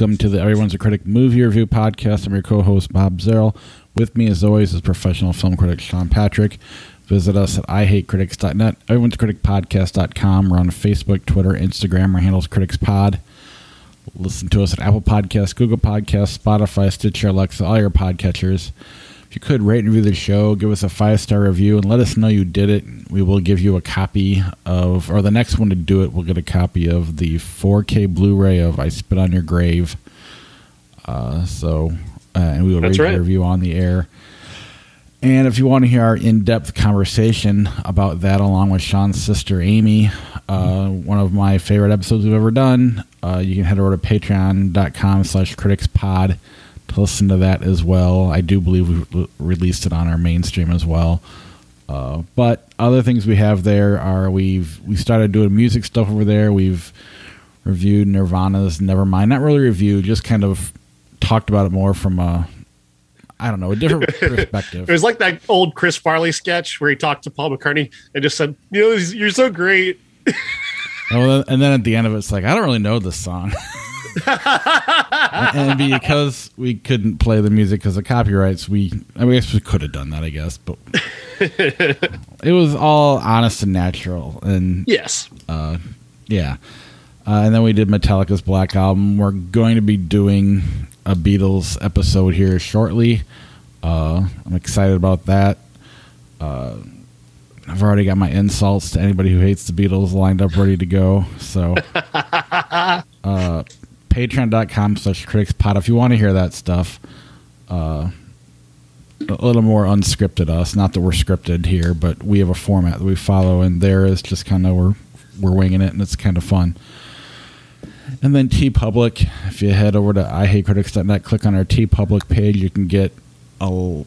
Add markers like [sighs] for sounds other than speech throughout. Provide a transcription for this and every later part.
Welcome to the Everyone's a Critic movie review podcast. I'm your co host, Bob Zerl. With me, as always, is professional film critic Sean Patrick. Visit us at ihatecritics.net, everyone's critic podcast.com. We're on Facebook, Twitter, Instagram. Our handle's criticspod. Listen to us at Apple Podcasts, Google Podcasts, Spotify, Stitcher, Alexa, all your podcatchers. If you could rate and review the show, give us a five star review, and let us know you did it. We will give you a copy of, or the next one to do it, we'll get a copy of the 4K Blu ray of I Spit on Your Grave. Uh, so, uh, and we will That's read right. the review on the air. And if you want to hear our in depth conversation about that, along with Sean's sister Amy, uh, one of my favorite episodes we've ever done, uh, you can head over to patreon.com slash criticspod to listen to that as well. I do believe we re- released it on our mainstream as well. Uh, but other things we have there are we've we started doing music stuff over there. We've reviewed Nirvana's Nevermind. Not really reviewed, just kind of talked about it more from a I don't know, a different [laughs] perspective. It was like that old Chris Farley sketch where he talked to Paul McCartney and just said, "You know, you're so great." [laughs] And then at the end of it, it's like I don't really know this song, [laughs] [laughs] and because we couldn't play the music because of copyrights, we I guess we could have done that, I guess, but [laughs] it was all honest and natural, and Yes. yeah. Uh, and then we did Metallica's Black Album. We're going to be doing a Beatles episode here shortly. Uh, I'm excited about that. Uh, I've already got my insults to anybody who hates the Beatles lined up, ready to go. So, [laughs] uh, patreon.com slash critics pod. If you want to hear that stuff, uh, a little more unscripted us. Not that we're scripted here, but we have a format that we follow, and there is just kind of we're we're winging it, and it's kind of fun. And then TeePublic, if you head over to ihatecritics.net, click on our TeePublic page, you can get a,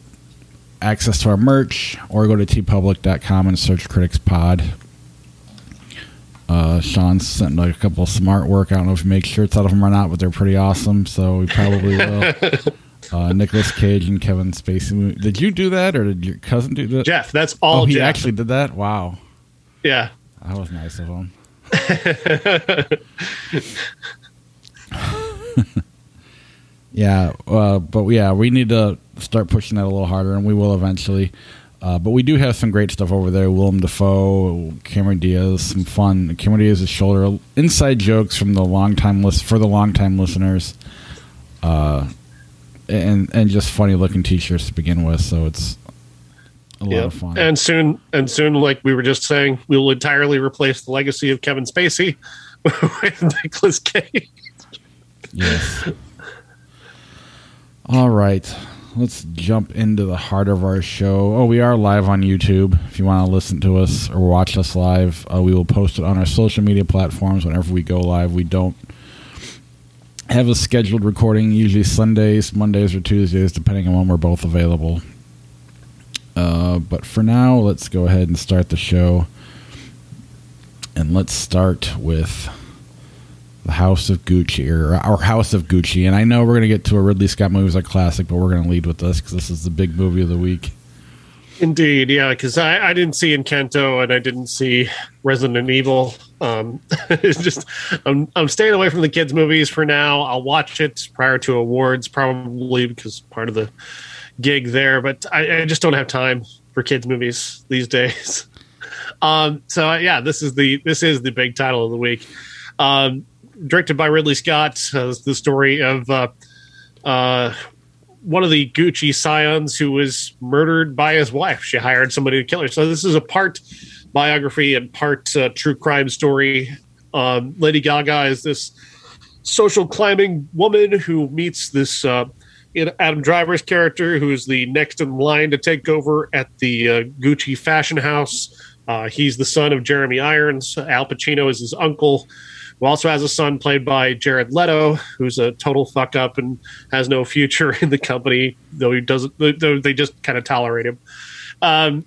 access to our merch, or go to teepublic.com and search Critics Pod. Uh, Sean sent like a couple of some artwork. I don't know if you make shirts out of them or not, but they're pretty awesome, so we probably [laughs] will. uh, Nicolas Cage and Kevin Spacey. Did you do that, or did your cousin do that? Jeff, that's all oh, he Jeff. actually did that. Wow, yeah. that was nice of him. [laughs] [laughs] yeah, uh, but yeah, we need to start pushing that a little harder, and we will eventually. Uh, but we do have some great stuff over there. Willem Dafoe, Cameron Diaz, some fun. Cameron Diaz's shoulder, inside jokes from the long time list for the long time listeners, uh, and and just funny looking T-shirts to begin with. So it's a lot of fun. And soon, and soon, like we were just saying, we will entirely replace the legacy of Kevin Spacey [laughs] with Nicolas Cage. Yes. All right. Let's jump into the heart of our show. Oh, we are live on YouTube. If you want to listen to us or watch us live, uh, we will post it on our social media platforms whenever we go live. We don't have a scheduled recording, usually Sundays, Mondays, or Tuesdays, depending on when we're both available. Uh, but for now, let's go ahead and start the show. And let's start with the House of Gucci or our House of Gucci. And I know we're going to get to a Ridley Scott movie as a classic, but we're going to lead with this because this is the big movie of the week. Indeed, yeah, because I, I didn't see Encanto and I didn't see Resident Evil. Um, [laughs] it's just I'm I'm staying away from the kids' movies for now. I'll watch it prior to awards, probably because part of the gig there. But I, I just don't have time for kids' movies these [laughs] days. Um, so yeah, this is the this is the big title of the week. Um, directed by Ridley Scott, uh, the story of uh, uh, one of the Gucci scions who was murdered by his wife. She hired somebody to kill her. So this is a part biography and part uh, true crime story. Um, Lady Gaga is this social climbing woman who meets this uh, Adam Driver's character, who is the next in line to take over at the uh, Gucci fashion house. Uh, he's the son of Jeremy Irons. Al Pacino is his uncle who also has a son played by Jared Leto, who's a total fuck up and has no future [laughs] in the company, though he doesn't. Though they just kind of tolerate him. Um,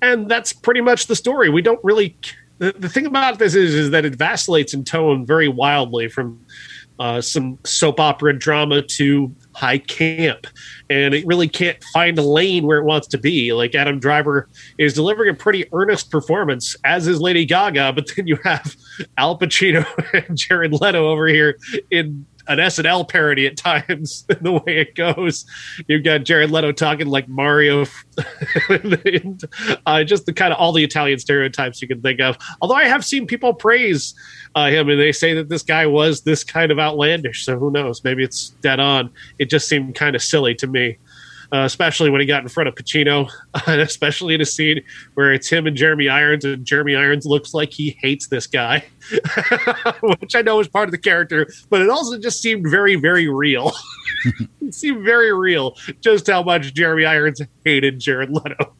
and that's pretty much the story. We don't really. The, the thing about this is, is that it vacillates in tone very wildly from uh, some soap opera drama to high camp, and it really can't find a lane where it wants to be. Like Adam Driver is delivering a pretty earnest performance, as is Lady Gaga, but then you have Al Pacino [laughs] and Jared Leto over here in an SNL parody at times [laughs] the way it goes. You've got Jared Leto talking like Mario, [laughs] and, uh, just the kind of all the Italian stereotypes you can think of. Although I have seen people praise uh, him and they say that this guy was this kind of outlandish. So who knows? Maybe it's dead on. It just seemed kind of silly to me uh, especially when he got in front of Pacino, [laughs] and especially in a scene where it's him and Jeremy Irons, and Jeremy Irons looks like he hates this guy, [laughs] which I know is part of the character, but it also just seemed very, very real. [laughs] it seemed very real just how much Jeremy Irons hated Jared Leto.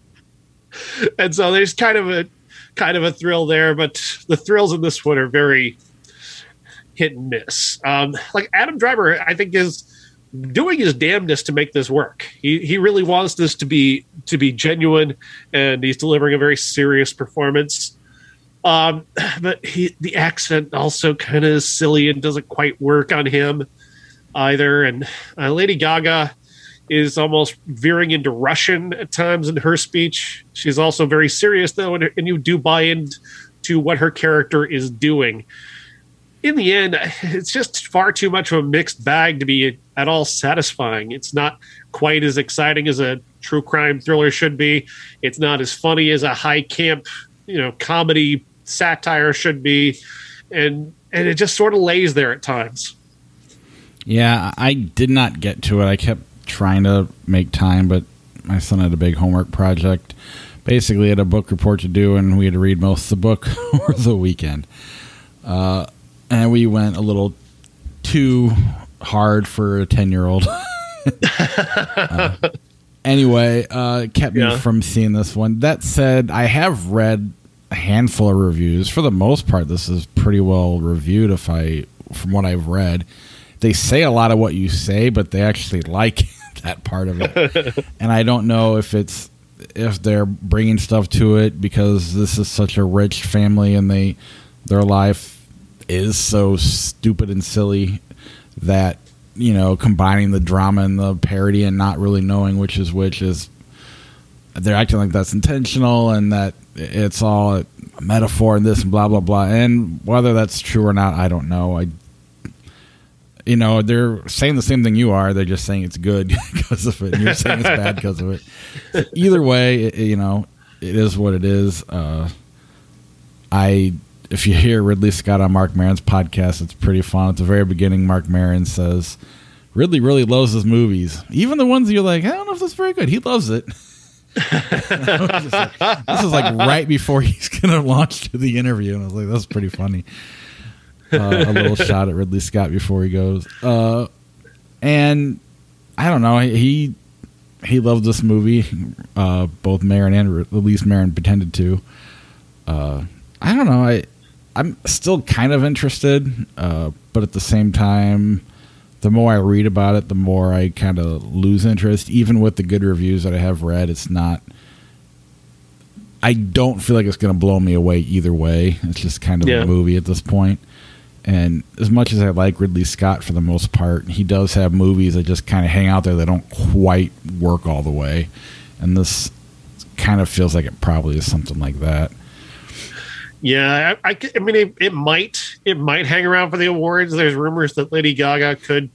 And so there's kind of a kind of a thrill there, but the thrills in this one are very hit and miss. Um, like Adam Driver, I think is doing his damnedest to make this work. He he really wants this to be to be genuine, and he's delivering a very serious performance. Um, [clears throat] but he the accent also kind of silly and doesn't quite work on him either. And uh, Lady Gaga is almost veering into Russian at times in her speech. She's also very serious though, and, and you do buy into what her character is doing in the end, [laughs] it's just far too much of a mixed bag to be at all satisfying. It's not quite as exciting as a true crime thriller should be. It's not as funny as a high camp, you know, comedy satire should be, and and it just sort of lays there at times. Yeah, I did not get to it. I kept trying to make time, but my son had a big homework project. Basically, had a book report to do, and we had to read most of the book [laughs] over the weekend. Uh, and we went a little too hard for a 10 year old. [laughs] uh, anyway, uh, kept me from seeing this one. That said, I have read a handful of reviews. For the most part, this is pretty well reviewed. If I, from what I've read, they say a lot of what you say, but they actually [laughs] like [laughs] that part of it. and I don't know if it's if they're bringing stuff to it because this is such a rich family and they their life is so stupid and silly that you know combining the drama and the parody and not really knowing which is which is they're acting like that's intentional and that it's all a metaphor and this and blah blah blah. And whether that's true or not i don't know. I you know they're saying the same thing you are. They're just saying it's good [laughs] because of it. And you're saying it's bad because of it. So either way it, you know it is what it is. Uh, i if you hear Ridley Scott on Marc Maron's podcast, it's pretty fun. At the very beginning, Mark Maron says Ridley really loves his movies, even the ones you're like, I don't know if that's very good. He loves it. like, [laughs] this is like right before he's [laughs] going to launch to the interview, and I was like, that's pretty funny. Uh, a little [laughs] shot at Ridley Scott before he goes, uh, and I don't know. He he loved this movie. Uh, both Maron and at least Maron pretended to. Uh, I don't know. I I'm still kind of interested, uh, but at the same time, the more I read about it, the more I kind of lose interest. Even with the good reviews that I have read, it's not. I don't feel like it's going to blow me away either way. It's just kind of yeah. a movie at this point. And as much as I like Ridley Scott for the most part, he does have movies that just kind of hang out there that don't quite work all the way. And this kind of feels like it probably is something like that. Yeah, I, I, I mean, it, it, might it might hang around for the awards. There's rumors that Lady Gaga could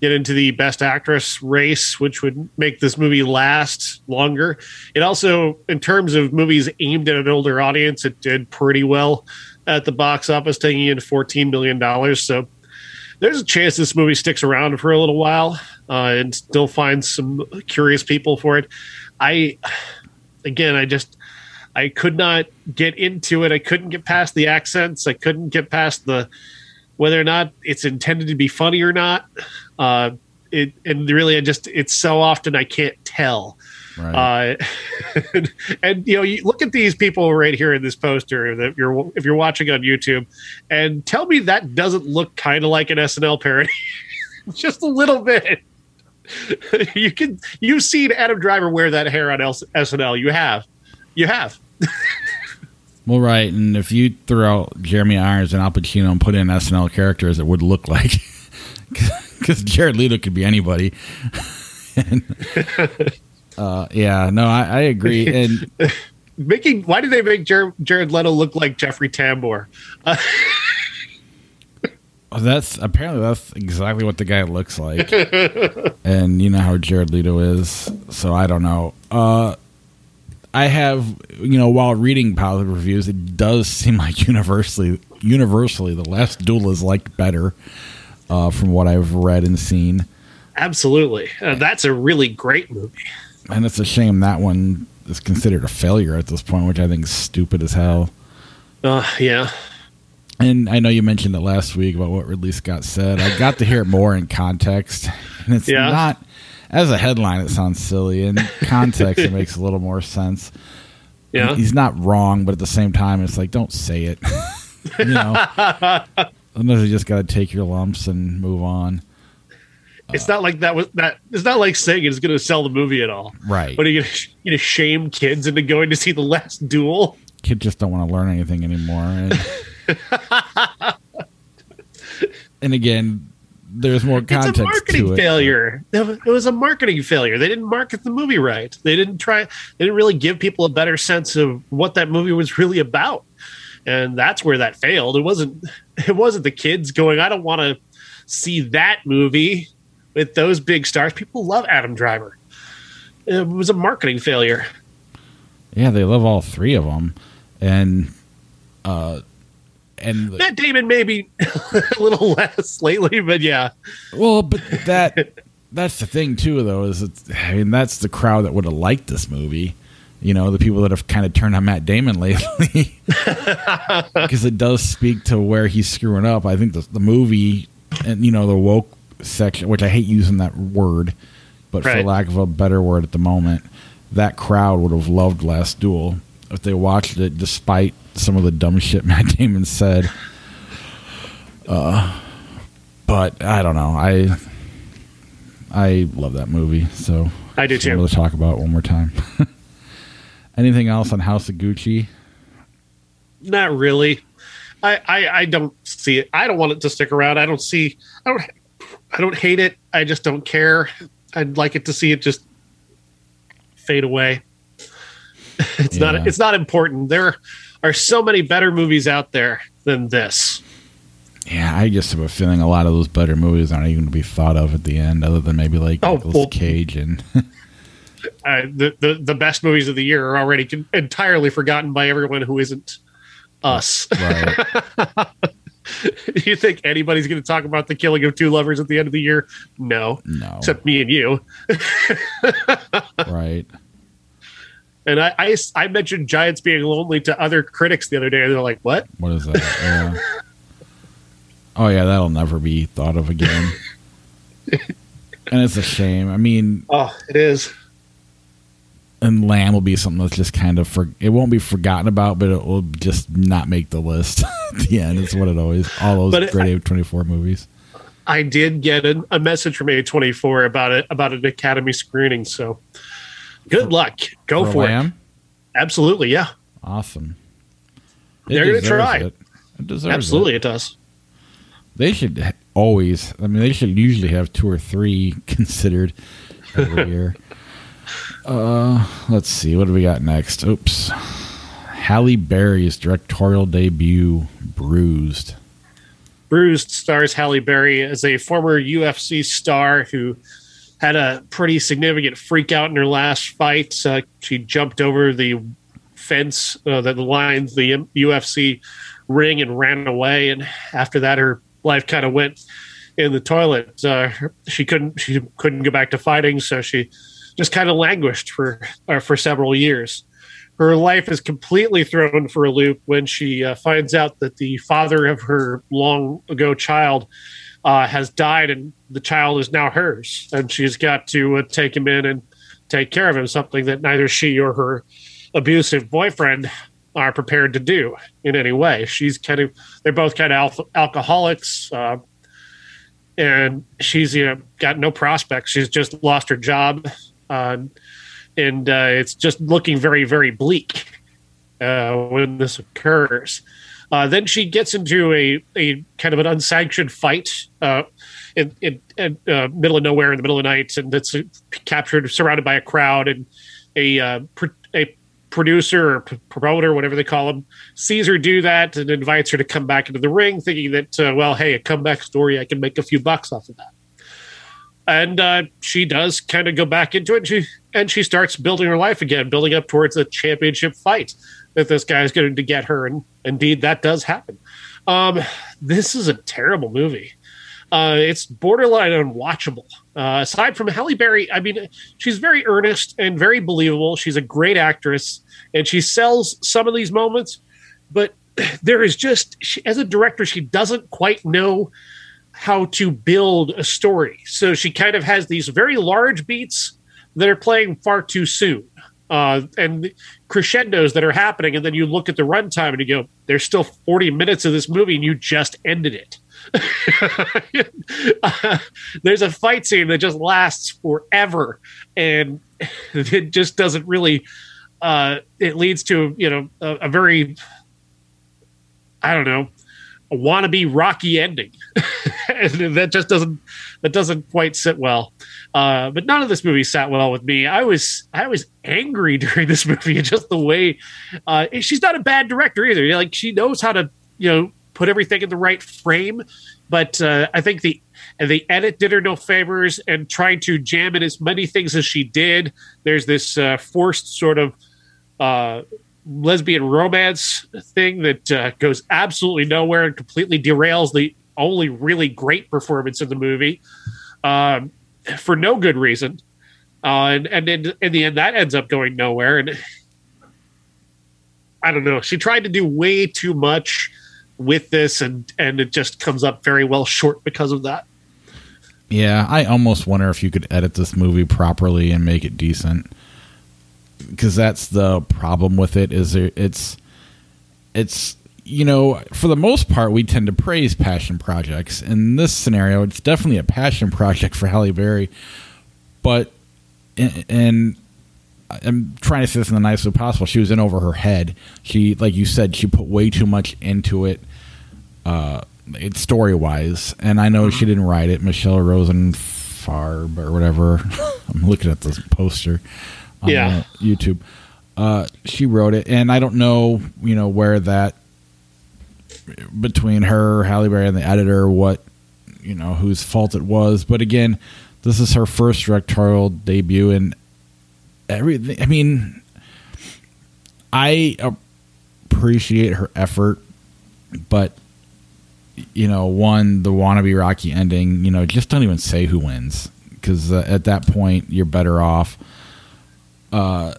get into the Best Actress race, which would make this movie last longer. It also, in terms of movies aimed at an older audience, it did pretty well at the box office, taking in fourteen million dollars. So there's a chance this movie sticks around for a little while uh, and still finds some curious people for it. I, again, I just I could not get into it. I couldn't get past the accents. I couldn't get past the whether or not it's intended to be funny or not. Uh, it and really, I just it's so often I can't tell. Right. Uh, [laughs] and, and, you know, you look at these people right here in this poster that you're if you're watching on YouTube, and tell me that doesn't look kind of like an SNL parody, [laughs] just a little bit. [laughs] you can you've seen Adam Driver wear that hair on SNL. You have, you have. [laughs] well, right, and if you throw out Jeremy Irons and Al Pacino and put in SNL characters, it would look like [laughs] because Jared Leto could be anybody. [laughs] and, uh, yeah, no, I, I agree. And making why did they make Jared, Jared Leto look like Jeffrey Tambor? Uh, That's apparently that's exactly what the guy looks like, and you know how Jared Leto is. So I don't know. Uh, I have you know while reading positive reviews, it does seem like universally universally the Last Duel is liked better uh, from what I've read and seen. Absolutely, uh, that's a really great movie. And it's a shame that one is considered a failure at this point, which I think is stupid as hell. Uh, yeah. And I know you mentioned it last week about what Ridley Scott said. I got to hear it more in context, and it's Yeah. not as a headline. It sounds silly. In context, it [laughs] makes a little more sense. Yeah. He's not wrong, but at the same time, it's like don't say it. [laughs] you know, [laughs] sometimes you just got to take your lumps and move on. It's not like that was that. It's not like saying it's going to sell the movie at all. Right. But are you going to shame kids into going to see the last duel? Kids just don't want to learn anything anymore. And, and again, there's more It's a marketing it. failure. It was a marketing failure. They didn't market the movie right. They didn't try. They didn't really give people a better sense of what that movie was really about, and that's where that failed. It wasn't. It wasn't the kids going. I don't want to see that movie with those big stars. People love Adam Driver. It was a marketing failure. Yeah, they love all three of them, and uh, and Matt Damon maybe [laughs] a little less lately, but yeah, well, but that [laughs] that's the thing too, though. Is it's, I mean that's the crowd that would have liked this movie. You know, the people that have kind of turned on Matt Damon lately, [laughs] because it does speak to where he's screwing up. I think the, the movie and you know the woke section, which I hate using that word, but for lack of a better word at the moment, that crowd would have loved Last Duel if they watched it, despite some of the dumb shit [laughs] Matt Damon said. Uh, but I don't know. I I love that movie, so I do too. to talk about it one more time. [laughs] Anything else on House of Gucci? Not really. I, I I don't see it. I don't want it to stick around. I don't see. I don't. I don't hate it. I just don't care. I'd like it to see it just fade away. [laughs] It's Yeah. not. It's not important. There are so many better movies out there than this. Yeah, I just have a feeling a lot of those better movies aren't even to be thought of at the end, other than maybe like Oh, Nicolas well- Cage and [laughs] Uh, the, the the best movies of the year are already con- entirely forgotten by everyone who isn't us. right. Do [laughs] you think anybody's going to talk about the killing of two lovers at the end of the year? No, No, except me and you. [laughs] right. And I, I, I mentioned Giants being lonely to other critics the other day, and they're like, "What?" What is that? Yeah. [laughs] Oh yeah, that'll never be thought of again. and it's a shame. I mean, Oh, it is. and Lamb will be something that's just kind of for. It won't be forgotten about, but it will just not make the list [laughs] at the end. It's what it always. All those But great A twenty four movies. I did get a, a message from A24 about it about an Academy screening. So, good luck. Go for, it. Lamb? Absolutely, yeah, Awesome. They're gonna try. It. It deserves absolutely, It. it does. They should always. I mean, they should usually have two or three [laughs] considered every [laughs] year. Uh, let's see. What do we got next? Oops. Halle Berry's directorial debut, Bruised. Bruised stars Halle Berry as a former UFC star who had a pretty significant freak out in her last fight. Uh, she jumped over the fence uh, that lines the UFC ring and ran away. And after that, her life kind of went in the toilet. Uh, she couldn't she couldn't go back to fighting, so she just kind of languished for uh, for several years. Her life is completely thrown for a loop when she uh, finds out that the father of her long ago child uh, has died, and the child is now hers, and she's got to uh, take him in and take care of him. Something that neither she or her abusive boyfriend are prepared to do in any way. She's kind of they're both kind of al- alcoholics. Uh, and she's you know got no prospects. She's just lost her job, uh, and uh, it's just looking very very bleak uh, when this occurs. Uh, then she gets into a, a kind of an unsanctioned fight uh, in, in, in uh, middle of nowhere in the middle of the night, and it's uh, captured, surrounded by a crowd, and a uh, a producer or p- promoter, whatever they call him, sees her do that and invites her to come back into the ring, thinking that, uh, well, hey, a comeback story, I can make a few bucks off of that. And she does kind of go back into it, and she and she starts building her life again, building up towards a championship fight that this guy is going to get her, and indeed that does happen. Um, this is a terrible movie. Uh, it's borderline unwatchable. Uh, aside from Halle Berry, I mean, she's very earnest and very believable. She's a great actress, and she sells some of these moments. But [clears throat] there is just, she, as a director, she doesn't quite know how to build a story. So she kind of has these very large beats that are playing far too soon. Uh, and crescendos that are happening, and then you look at the runtime and you go, "There's still 40 minutes of this movie, and you just ended it." [laughs] uh, there's a fight scene that just lasts forever, and [laughs] it just doesn't really. Uh, it leads to you know a, a very, I don't know, a wannabe Rocky ending, [laughs] that just doesn't that doesn't quite sit well. Uh, but none of this movie sat well with me. I was I was angry [laughs] during this movie, and just the way uh, she's not a bad director either. Like she knows how to you know put everything in the right frame. But uh, I think the the edit did her no favors, and trying to jam in as many things as she did. There's this uh, forced sort of uh, lesbian romance thing that uh, goes absolutely nowhere and completely derails the only really great performance in the movie um, for no good reason. Uh, and and in, in the end, that ends up going nowhere. And I don't know. She tried to do way too much with this, and and it just comes up very well short because of that. Yeah, I almost wonder if you could edit this movie properly and make it decent. Because that's the problem with it is it's it's you know for the most part we tend to praise passion projects. In this scenario, it's definitely a passion [laughs] project for Halle Berry, but and I'm trying to say this in the nicest way possible. She was in over her head. She, like you said, she put way too much into it. Uh, it's story wise, and I know she didn't write it. Michelle Rosenfarb or whatever. [laughs] I'm looking at this poster Yeah. YouTube. Uh, she wrote it, and I don't know, you know, where that between her, Halle Berry, and the editor, what you know, whose fault it was. But again, this is her first directorial debut, and everything. I mean, I appreciate her effort, but you know, one the wannabe Rocky ending. You know, just don't even say who wins because uh, at that point you're better off. Uh,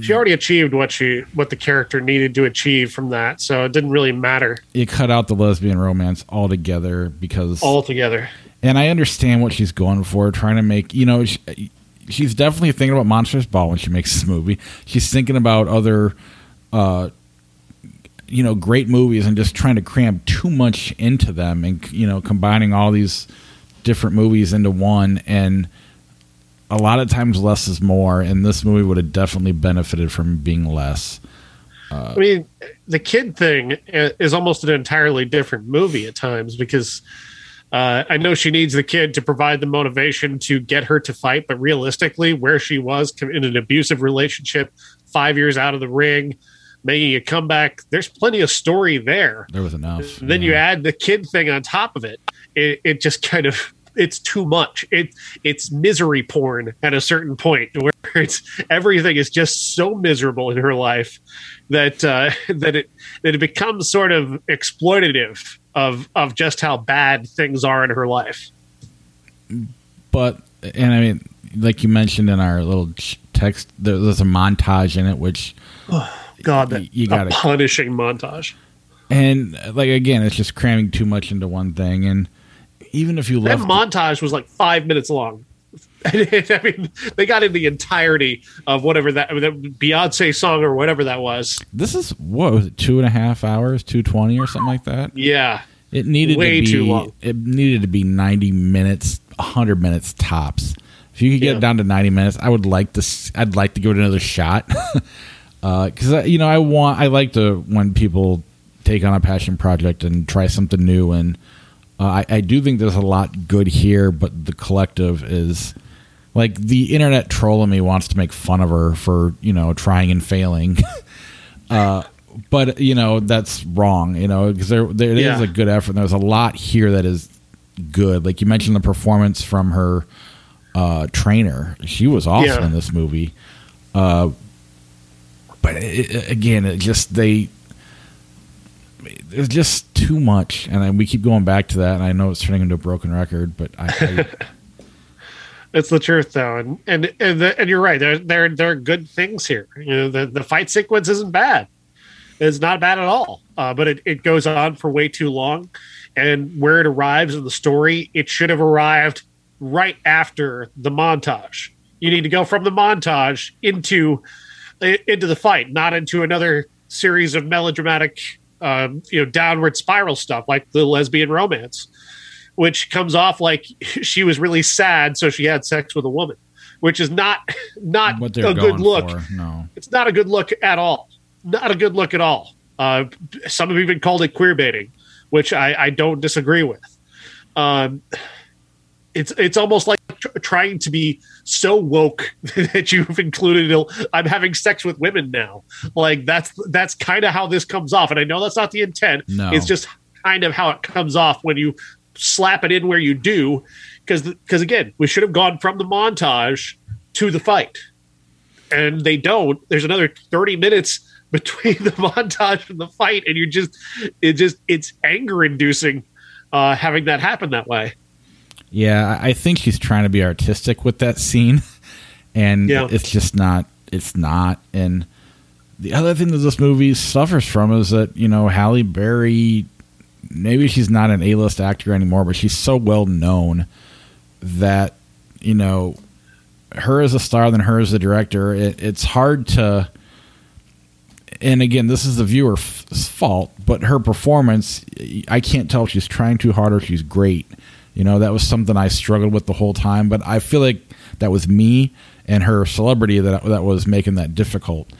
She already achieved what she what the character needed to achieve from that, so it didn't really matter you cut out the lesbian romance altogether because altogether. and I understand what she's going for, trying to make you know. She, she's definitely thinking about Monsters Ball when she makes this movie. She's thinking about other, uh, you know, great movies and just trying to cram too much into them, and you know, combining all these different movies into one. And a lot of times, less is more. And this movie would have definitely benefited from being less. I mean, the kid thing is almost an entirely different movie at times because uh, I know she needs the kid to provide the motivation to get her to fight, but realistically, where she was in an abusive relationship, five years out of the ring, making a comeback, there's plenty of story there. There was enough. then you add the kid thing on top of it it, it just kind of it's too much it it's misery porn at a certain point [laughs] where it's everything is just so miserable in her life that uh, [laughs] that it that it becomes sort of exploitative of of just how bad things are in her life but and I mean, like you mentioned in our little text, there, there's a montage in it, which [sighs] god that You gotta- punishing montage and like again, it's just cramming too much into one thing. And even if you that left, montage was like five minutes long [laughs] I mean, they got in the entirety of whatever that, that Beyonce song or whatever that was. this is what was it, two and a half hours, two twenty or something like that. Yeah, It needed Way to be too long. It needed to be ninety minutes, hundred minutes tops. If you could get Yeah. it down to ninety minutes, I would like to. I'd like to give it another shot because [laughs] uh, you know I want. I like to when people take on a passion project and try something new, and uh, I, I do think there's a lot good here, but the collective is like the internet troll in me wants to make fun of her for you know trying and failing. [laughs] uh, but you know that's wrong. You know because there there Yeah. is a good effort. There's a lot here that is good. Like you mentioned the performance from her uh, trainer. She was awesome Yeah. in this movie. Uh, but it, again, it just they there's just too much, and we keep going back to that. And I know it's turning into a broken record, but I, I [laughs] It's the truth, though, and and and, the, and you're right. There there there are good things here. You know, the the fight sequence isn't bad. It's not bad at all. Uh, but it, it goes on for way too long, and where it arrives in the story, it should have arrived right after the montage. You need to go from the montage into into the fight, not into another series of melodramatic, um, you know, downward spiral stuff like the lesbian romance which comes off like [laughs] she was really sad, so she had sex with a woman, which is not [laughs] not a good look. for, no. It's not a good look at all. Not a good look at all. Uh, some have even called it queer baiting, which I, I don't disagree with. Um, it's it's almost like trying to be so woke [laughs] that you've included. I'm having sex with women now. Like that's that's kind of how this comes off, and I know that's not the intent. No. It's just kind of how it comes off when you slap it in where you do, because because again, we should have gone from the montage to the fight, and they don't. There's another 30 minutes between the [laughs] montage and the fight, and you're just it just it's anger inducing uh, having that happen that way. Yeah, I think she's trying to be artistic with that scene, [laughs] and Yeah. it's just not. It's not. And the other thing that this movie suffers from is that you know Halle Berry, maybe she's not an A-list actor anymore, but she's so well known that you know her as a star than her as a director. It, it's hard to. And again, this is the viewer's fault, but her performance, I can't tell if she's trying too hard or she's great. You know, that was something I struggled with the whole time, but I feel like that was me and her celebrity that that was making that difficult.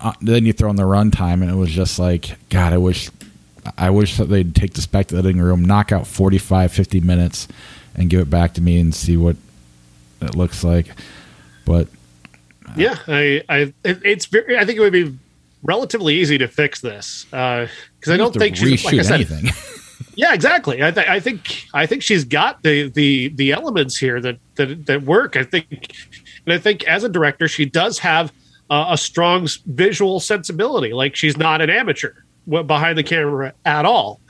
Uh, then you throw in the runtime, and it was just like, God, I wish, I wish that they'd take this back to the editing room, knock out 45, 50 minutes, and give it back to me and see what it looks like. But Yeah, I, I, it's very. I think it would be relatively easy to fix this because I don't think she's like I said. anything. [laughs] Yeah, exactly. I, th- I think I think she's got the the the elements here that that that work. I think, and I think as a director, she does have uh, a strong visual sensibility. Like she's not an amateur behind the camera at all.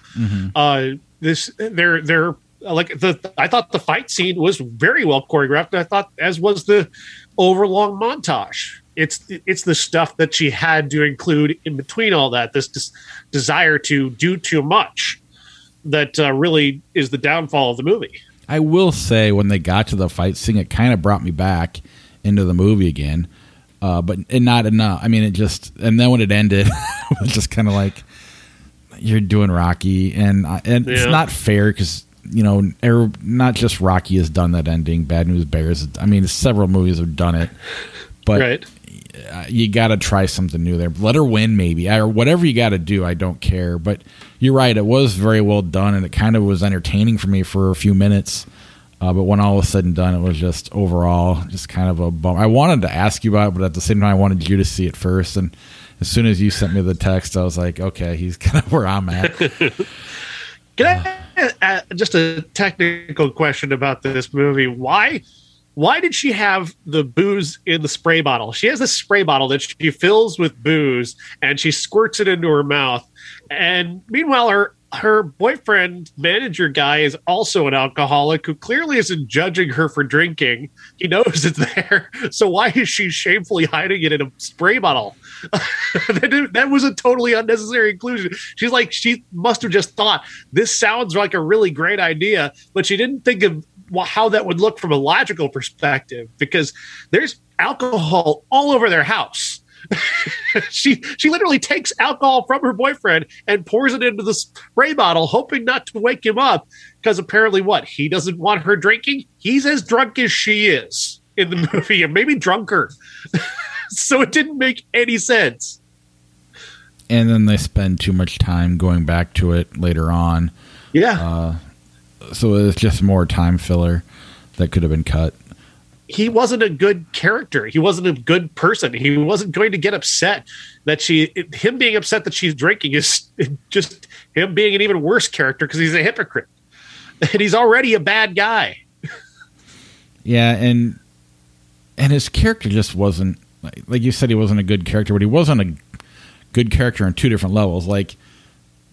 Uh, this they're they're like the I thought the fight scene was very well choreographed. I thought as was the overlong montage. It's it's the stuff that she had to include in between all that. This des- desire to do too much that uh, really is the downfall of the movie. I will say when they got to the fight scene, it kind of brought me back into the movie again, uh, but and not enough. I mean, it just and then when it ended, [laughs] it was just kind of like you're doing Rocky, and I- and it's not fair because you know, er, not just Rocky has done that ending. Bad News Bears. I mean, several movies have done it, but right. Uh, you got to try something new there. Let her win, maybe, or whatever you got to do. I don't care. But you're right; it was very well done, and it kind of was entertaining for me for a few minutes. Uh, but when all was said and done, it was just overall just kind of a bum. I wanted to ask you about it, but at the same time, I wanted you to see it first. And as soon as you sent me the text, I was like, okay, he's [laughs] kind of where I'm at. [laughs] Can I uh, just a technical question about this movie? Why why did she have the booze in the spray bottle? She has this spray bottle that she fills with booze and she squirts it into her mouth. And meanwhile, her her boyfriend manager guy is also an alcoholic who clearly isn't judging her for drinking. He knows it's there. [laughs] So why is she shamefully hiding it in a spray bottle? [laughs] that, that was a totally unnecessary inclusion. She's like, she must have just thought this sounds like a really great idea, but she didn't think of how that would look from a logical perspective because there's alcohol all over their house. [laughs] she she literally takes alcohol from her boyfriend and pours it into the spray bottle, hoping not to wake him up. Because apparently, what he doesn't want her drinking. He's as drunk as she is in the [laughs] movie, and maybe drunker. [laughs] so it didn't make any sense. and then they spend too much time going back to it later on. Yeah, uh, So it's just more time filler that could have been cut. he wasn't a good character. He wasn't a good person. He wasn't going to get upset that she, him being upset that she's drinking is [laughs] just him being an even worse character because he's a hypocrite [laughs] and he's already a bad guy. Yeah, and and his character just wasn't like, like you said he wasn't a good character, but he wasn't a good character on two different levels. Like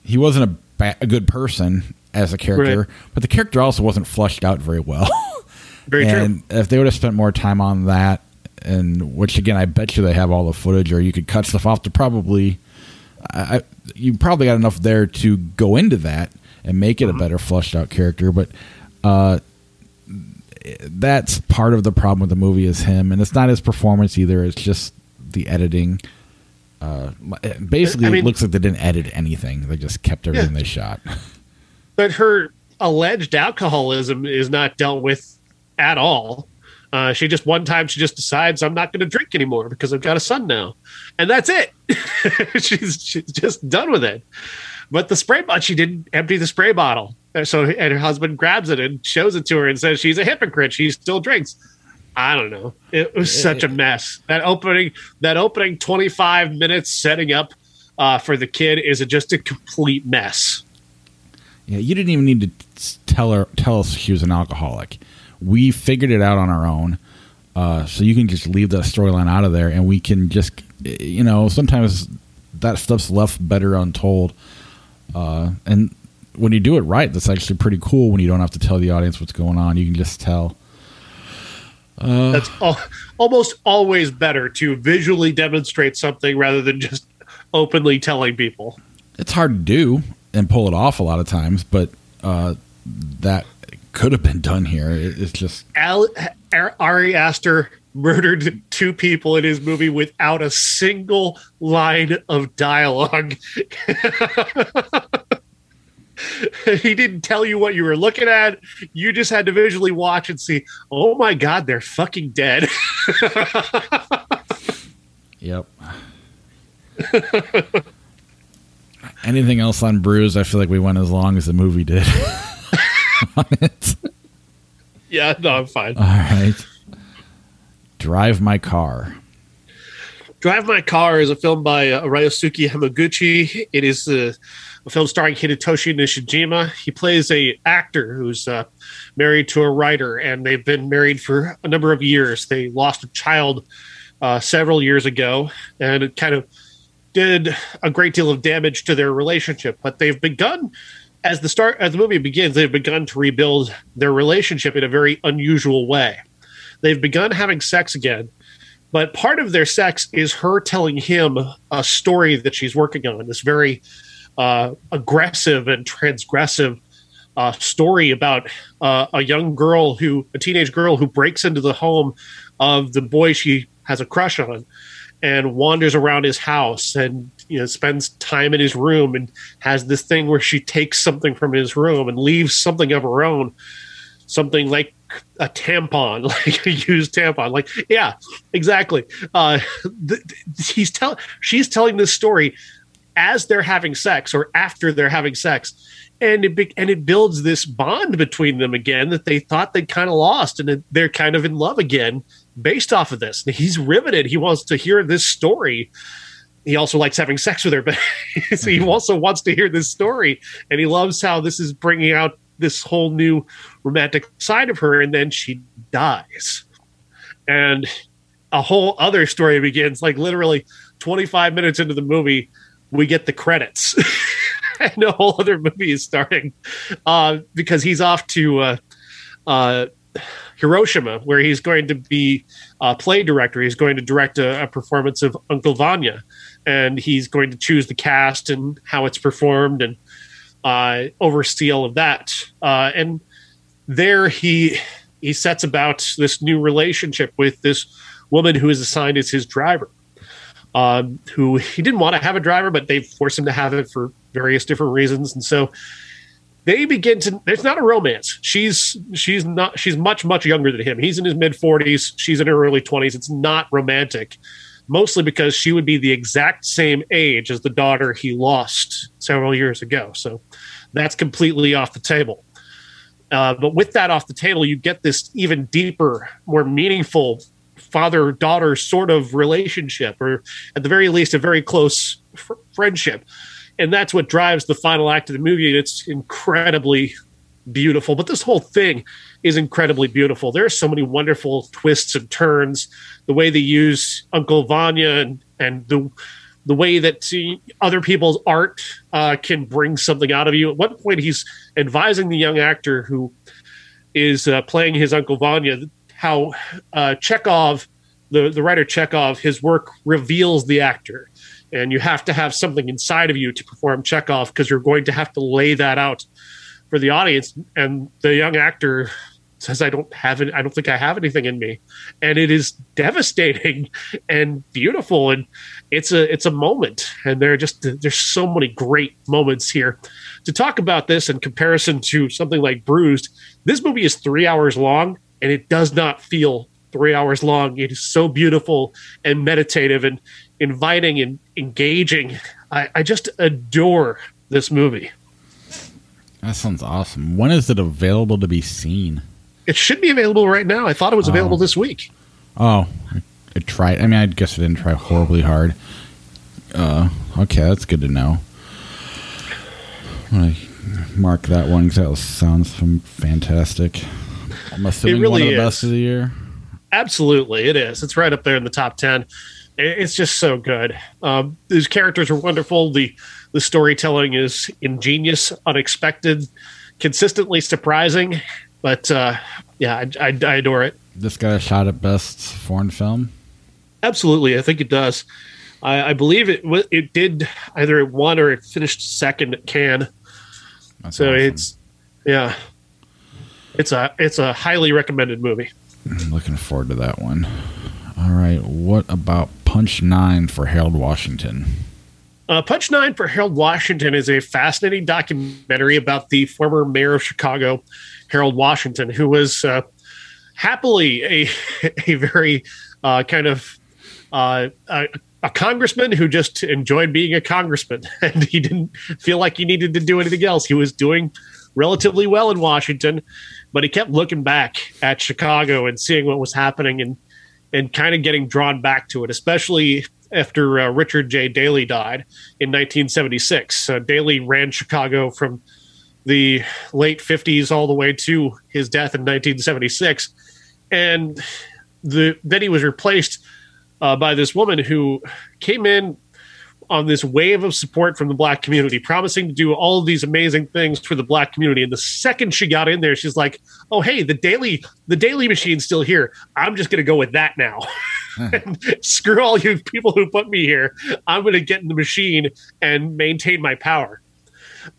he wasn't a ba- a good person as a character, Right. but the character also wasn't flushed out very well. [laughs] Very and true. if they would have spent more time on that, and which again, I bet you they have all the footage, or you could cut stuff off to probably, I, you probably got enough there to go into that and make it a better fleshed out character. But uh, that's part of the problem with the movie is him, and it's not his performance either. It's just the editing. Uh, basically, I mean- it looks like they didn't edit anything; they just kept everything Yeah. they shot. [laughs] But her alleged alcoholism is not dealt with at all. Uh, she just one time she just decides I'm not going to drink anymore because I've got a son now, and that's it. [laughs] she's she's just done with it. But the spray bottle, she didn't empty the spray bottle, so and her husband grabs it and shows it to her and says she's a hypocrite. She still drinks. I don't know. It was such a mess. That opening, that opening 25 minutes setting up uh, for the kid is a, just a complete mess. Yeah, you didn't even need to tell her tell us she was an alcoholic. We figured it out on our own. Uh, so you can just leave that storyline out of there, and we can just, you know, sometimes that stuff's left better untold. Uh, and when you do it right, that's actually pretty cool. When you don't have to tell the audience what's going on, you can just tell. That's al- almost always better to visually demonstrate something rather than just openly telling people. It's hard to do and pull it off a lot of times, but uh, that could have been done here. It, it's just Al- Ari Aster murdered two people in his movie without a single line of dialogue. [laughs] he didn't tell you what you were looking at. You just had to visually watch and see, oh my God, they're fucking dead. [laughs] Yep. [laughs] Anything else on Bruise? I feel like we went as long as the movie did. [laughs] on it. yeah, no, I'm fine. All right. Drive my car. Drive My Car is a film by uh, Ryosuke Hamaguchi. It is uh, a film starring Hidetoshi Nishijima. He plays a actor who's uh, married to a writer, and they've been married for a number of years. They lost a child uh, several years ago, and it kind of did a great deal of damage to their relationship. But they've begun, as the start as the movie begins, they've begun to rebuild their relationship in a very unusual way. They've begun having sex again but part of their sex is her telling him a story that she's working on this very uh, aggressive and transgressive uh, story about uh, a young girl who a teenage girl who breaks into the home of the boy she has a crush on and wanders around his house and you know spends time in his room and has this thing where she takes something from his room and leaves something of her own something like a tampon, [laughs] like a used tampon. Like, yeah, exactly. Uh, th- th- he's telling, she's telling this story as they're having sex or after they're having sex, and it be- and it builds this bond between them again that they thought they'd kind of lost, and it, they're kind of in love again based off of this. He's riveted. He wants to hear this story. He also likes having sex with her, but [laughs] so he also wants to hear this story, and he loves how this is bringing out this whole new romantic side of her and then she dies and a whole other story begins like literally 25 minutes into the movie we get the credits [laughs] and a whole other movie is starting uh, because he's off to uh, uh, hiroshima where he's going to be a play director he's going to direct a, a performance of uncle vanya and he's going to choose the cast and how it's performed and uh, oversee all of that. Uh, and there he he sets about this new relationship with this woman who is assigned as his driver. Um, who he didn't want to have a driver, but they forced him to have it for various different reasons, and so they begin to. There's not a romance. She's she's not. She's much much younger than him. He's in his mid 40s. She's in her early 20s. It's not romantic mostly because she would be the exact same age as the daughter he lost several years ago. So that's completely off the table. Uh, but with that off the table, you get this even deeper, more meaningful father daughter sort of relationship, or at the very least, a very close fr- friendship. And that's what drives the final act of the movie. It's incredibly beautiful. But this whole thing is incredibly beautiful. There are so many wonderful twists and turns. The way they use Uncle Vanya and, and the the way that see, other people's art uh, can bring something out of you. At one point, he's advising the young actor who is uh, playing his Uncle Vanya how uh, Chekhov, the, the writer Chekhov, his work reveals the actor. And you have to have something inside of you to perform Chekhov because you're going to have to lay that out for the audience. And the young actor says, I don't have it. I don't think I have anything in me. And it is devastating [laughs] and beautiful. And it's a, it's a moment. And there are just, there's so many great moments here to talk about this in comparison to something like Bruised. This movie is three hours long and it does not feel three hours long. It is so beautiful and meditative and inviting and engaging. I, I just adore this movie. That sounds awesome. When is it available to be seen? It should be available right now. I thought it was available Oh. this week. Oh, I, tried. I mean, I guess I didn't try horribly hard. Uh, okay, that's good to know. I mark that one because that sounds fantastic. I'm assuming one really of the is. best of the year. Absolutely, it is. It's right up there in the top ten. It's just so good. Um, these characters are wonderful. the The storytelling is ingenious, unexpected, consistently surprising. But uh, yeah, I, I, I adore it. This got a shot at best foreign film. Absolutely, I think it does. I, I believe it. It did either it won or it finished second at Cannes. That's So awesome. it's yeah, it's a it's a highly recommended movie. Looking forward to that one. All right, what about Punch Nine for Harold Washington? Uh, Punch Nine for Harold Washington is a fascinating documentary about the former mayor of Chicago, Harold Washington, who was uh, happily a [laughs] a very uh, kind of uh, a, a congressman who just enjoyed being a congressman, [laughs] and he didn't feel like he needed to do anything else. He was doing relatively well in Washington, but he kept looking back at Chicago and seeing what was happening and and kind of getting drawn back to it, especially after uh, Richard J. Daley died in 1976. Uh, Daley ran Chicago from the late 50s all the way to his death in 1976, and the then he was replaced uh, by this woman who came in on this wave of support from the black community, promising to do all of these amazing things for the black community. And the second she got in there, she's like, "Oh, hey, the Daley the Daley machine's still here. I'm just going to go with that now. [laughs] And Screw all you people who put me here. I'm going to get in the machine and maintain my power."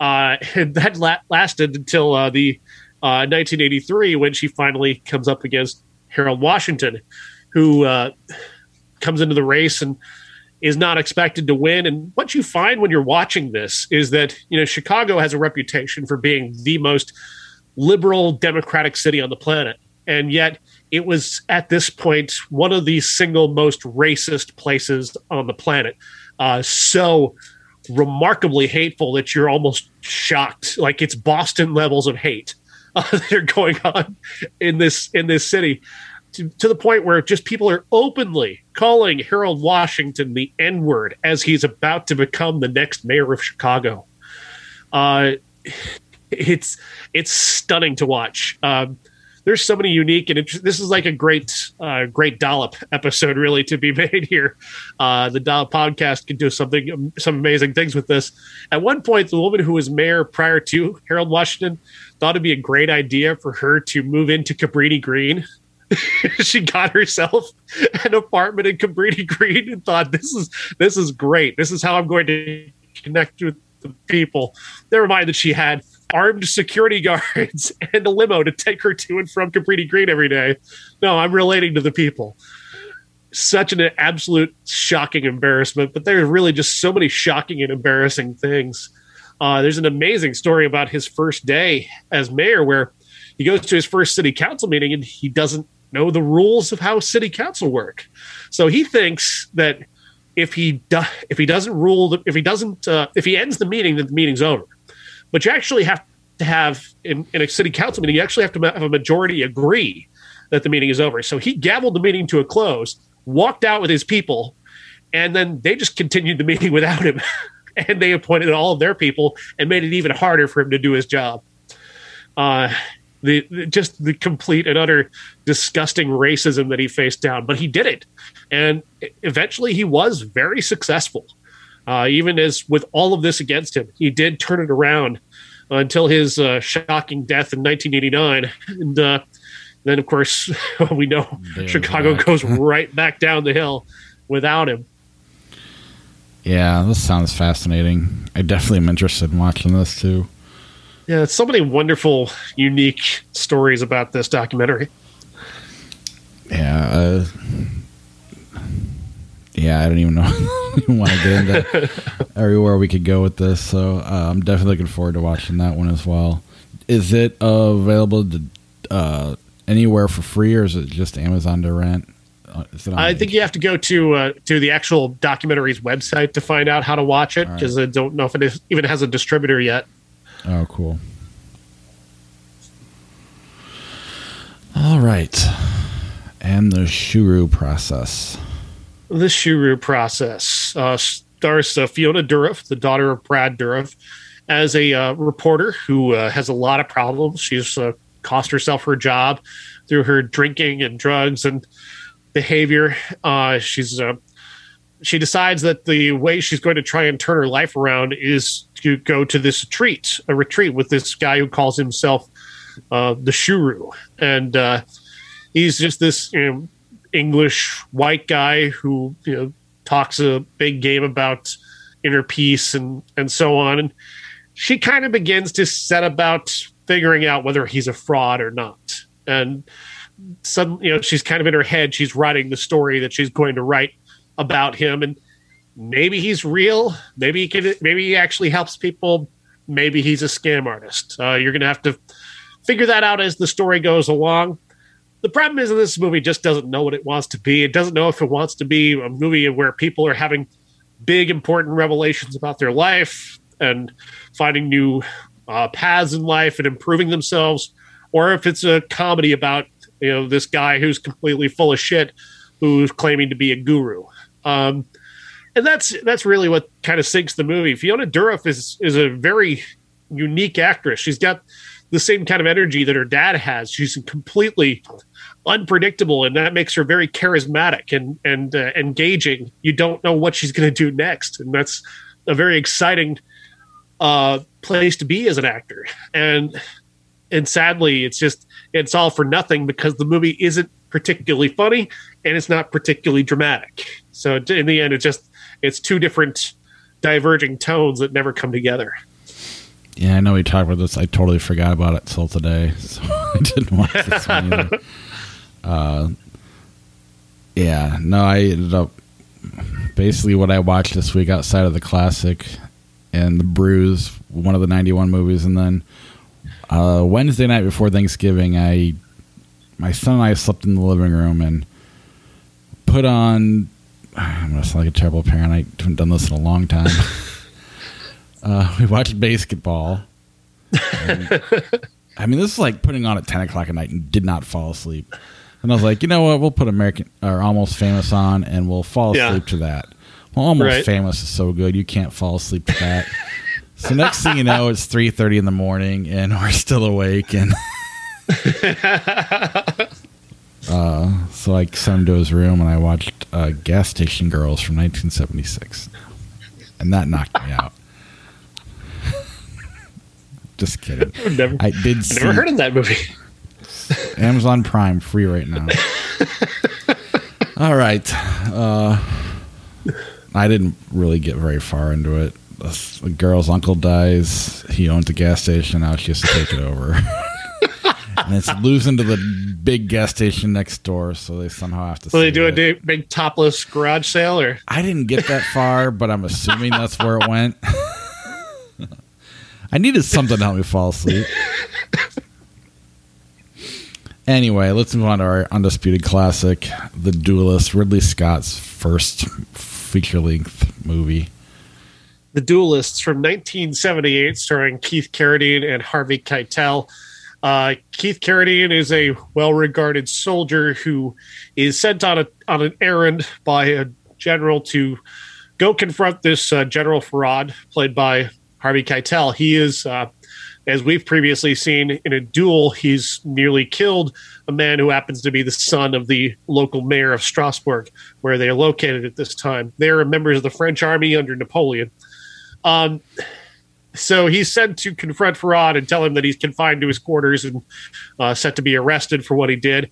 Uh, and that la- lasted until uh, the uh, 1983 when she finally comes up against Harold Washington, who uh, comes into the race and is not expected to win. And what you find when you're watching this is that you know Chicago has a reputation for being the most liberal democratic city on the planet, and yet it was at this point one of the single most racist places on the planet. Uh, so remarkably hateful that you're almost shocked, like it's Boston levels of hate [laughs] uh, that are going on in this in this city to, the point where just people are openly calling Harold Washington the N word as he's about to become the next mayor of Chicago. Uh, it's it's stunning to watch. Um, there's so many unique and int- this is like a great uh, great dollop episode really to be [laughs] made here. Uh, the Dollop podcast can do something um, some amazing things with this. At one point, the woman who was mayor prior to Harold Washington thought it'd be a great idea for her to move into Cabrini Green [laughs] she got herself an apartment in Cabrini Green and thought this is this is great. This is how I'm going to connect with the people. Never mind that she had armed security [laughs] guards and a limo to take her to and from Cabrini Green every day. No, I'm relating to the people. Such an absolute shocking embarrassment, but there's really just so many shocking and embarrassing things. Uh, there's an amazing story about his first day as mayor where he goes to his first city council meeting and he doesn't know the rules of how city council work. So he thinks that if he do, if he doesn't rule, the, if he doesn't, uh, if he ends the meeting, that the meeting's over. But you actually have to have in, in a city council meeting, you actually have to have a majority agree that the meeting is over. So he gavelled the meeting to a close, walked out with his people, and then they just continued the meeting [laughs] without him. and they appointed all of their people and made it even harder for him to do his job. Uh, the, just the complete and utter disgusting racism that he faced down, but he did it, and eventually he was very successful. Uh, even as with all of this against him, he did turn it around until his uh, shocking death in 1989, and uh, then of course [laughs] we know Chicago goes [laughs] right back down the hill without him. Yeah, this sounds fascinating. I definitely am interested in watching this too. Yeah, so many wonderful, unique stories about this documentary. Yeah, uh, yeah, I don't even know. [laughs] want to get into [laughs] everywhere we could go with this, so uh, I'm definitely looking forward to watching that one as well. Is it available to, uh, anywhere for free, or is it just Amazon to rent? Uh, I think you have to go to uh, to the actual documentary's website to find out how to watch it because right. I don't know if it is, even has a distributor yet. Oh, cool. All right, and the Shuroo process. The Shuroo process uh, stars uh, Fiona Dourif, the daughter of Brad Dourif, as a uh, reporter who uh, has a lot of problems. She's cost herself her job through her drinking and drugs and behavior. Uh, she's uh, she decides that the way she's going to try and turn her life around is to go to this retreat, a retreat with this guy who calls himself uh, the Shuroo, and uh, he's just this you know, English white guy who you know talks a big game about inner peace and and so on. And she kind of begins to set about figuring out whether he's a fraud or not, and some you know she's kind of in her head she's writing the story that she's going to write about him and maybe he's real. Maybe he can maybe he actually helps people. Maybe he's a scam artist. Uh, you're gonna have to figure that out as the story goes along. The problem is this movie just doesn't know what it wants to be. It doesn't know if it wants to be a movie where people are having big important revelations about their life and finding new uh, paths in life and improving themselves or if it's a comedy about you know this guy who's completely full of shit who's claiming to be a guru um, and that's that's really what kind of sinks the movie. Fiona dourif is is a very unique actress. She's got the same kind of energy that her dad has. She's completely unpredictable and that makes her very charismatic and and uh, engaging. You don't know what she's going to do next and that's a very exciting uh, place to be as an actor. And and sadly it's just it's all for nothing because the movie isn't particularly funny and it's not particularly dramatic. So in the end, it's just it's two different diverging tones that never come together. Yeah, I know we talked about this. I totally forgot about it till today, [laughs] so I didn't watch this one either. [laughs] Uh, yeah, no, I ended up basically what I watched this week outside of the classic and the Bruise, one of the '91 movies, and then uh, Wednesday night before Thanksgiving, I my son and I slept in the living room and put on. I'm gonna sound like a terrible parent. I haven't done this in a long time. [laughs] uh, we watched basketball. [laughs] I mean, this is like putting on at 10 o'clock at night and did not fall asleep. And I was like, you know what? We'll put American or Almost Famous on and we'll fall asleep yeah. to that. Well, Almost right. Famous is so good, you can't fall asleep to that. [laughs] So next thing you know, it's three thirty in the morning, and we're still awake. And uh, so I sent to his room, and I watched uh, Gas Station Girls from 1976, and that knocked me out. [laughs] Just kidding. Never, I did. I've never heard of that movie. Amazon Prime free right now. [laughs] All right. Uh, I didn't really get very far into it a girl's uncle dies. He owns a gas station. Now she has to take it over. [laughs] and it's losing to the big gas station next door, so they somehow have to. So they do it. a big topless garage sale, or I didn't get that far, but I'm assuming that's where it went. [laughs] I needed something to help me fall asleep. Anyway, let's move on to our undisputed classic, The Duelist, Ridley Scott's first feature length movie. The Duelists from 1978, starring Keith Carradine and Harvey Keitel. Uh, Keith Carradine is a well-regarded soldier who is sent on a on an errand by a general to go confront this uh, General Feraud, played by Harvey Keitel. He is, uh, as we've previously seen in a duel, he's nearly killed a man who happens to be the son of the local mayor of Strasbourg, where they are located at this time. They are members of the French army under Napoleon. Um, so he's sent to confront Feraud and tell him that he's confined to his quarters and uh, set to be arrested for what he did.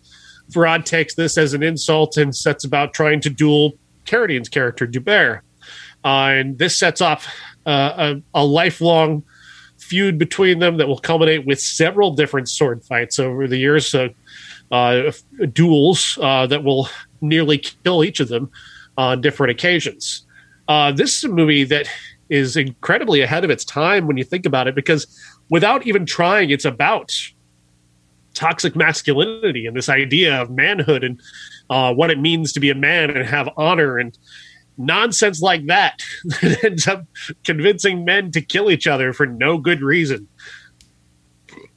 Feraud takes this as an insult and sets about trying to duel Carradine's character, D'Hubert. Uh, and this sets off uh, a, a, lifelong feud between them that will culminate with several different sword fights over the years, uh, uh duels uh, that will nearly kill each of them on different occasions. Uh, this is a movie that is incredibly ahead of its time when you think about it, because without even trying, it's about toxic masculinity and this idea of manhood and uh, what it means to be a man and have honor and nonsense like that [laughs] that ends up convincing men to kill each other for no good reason.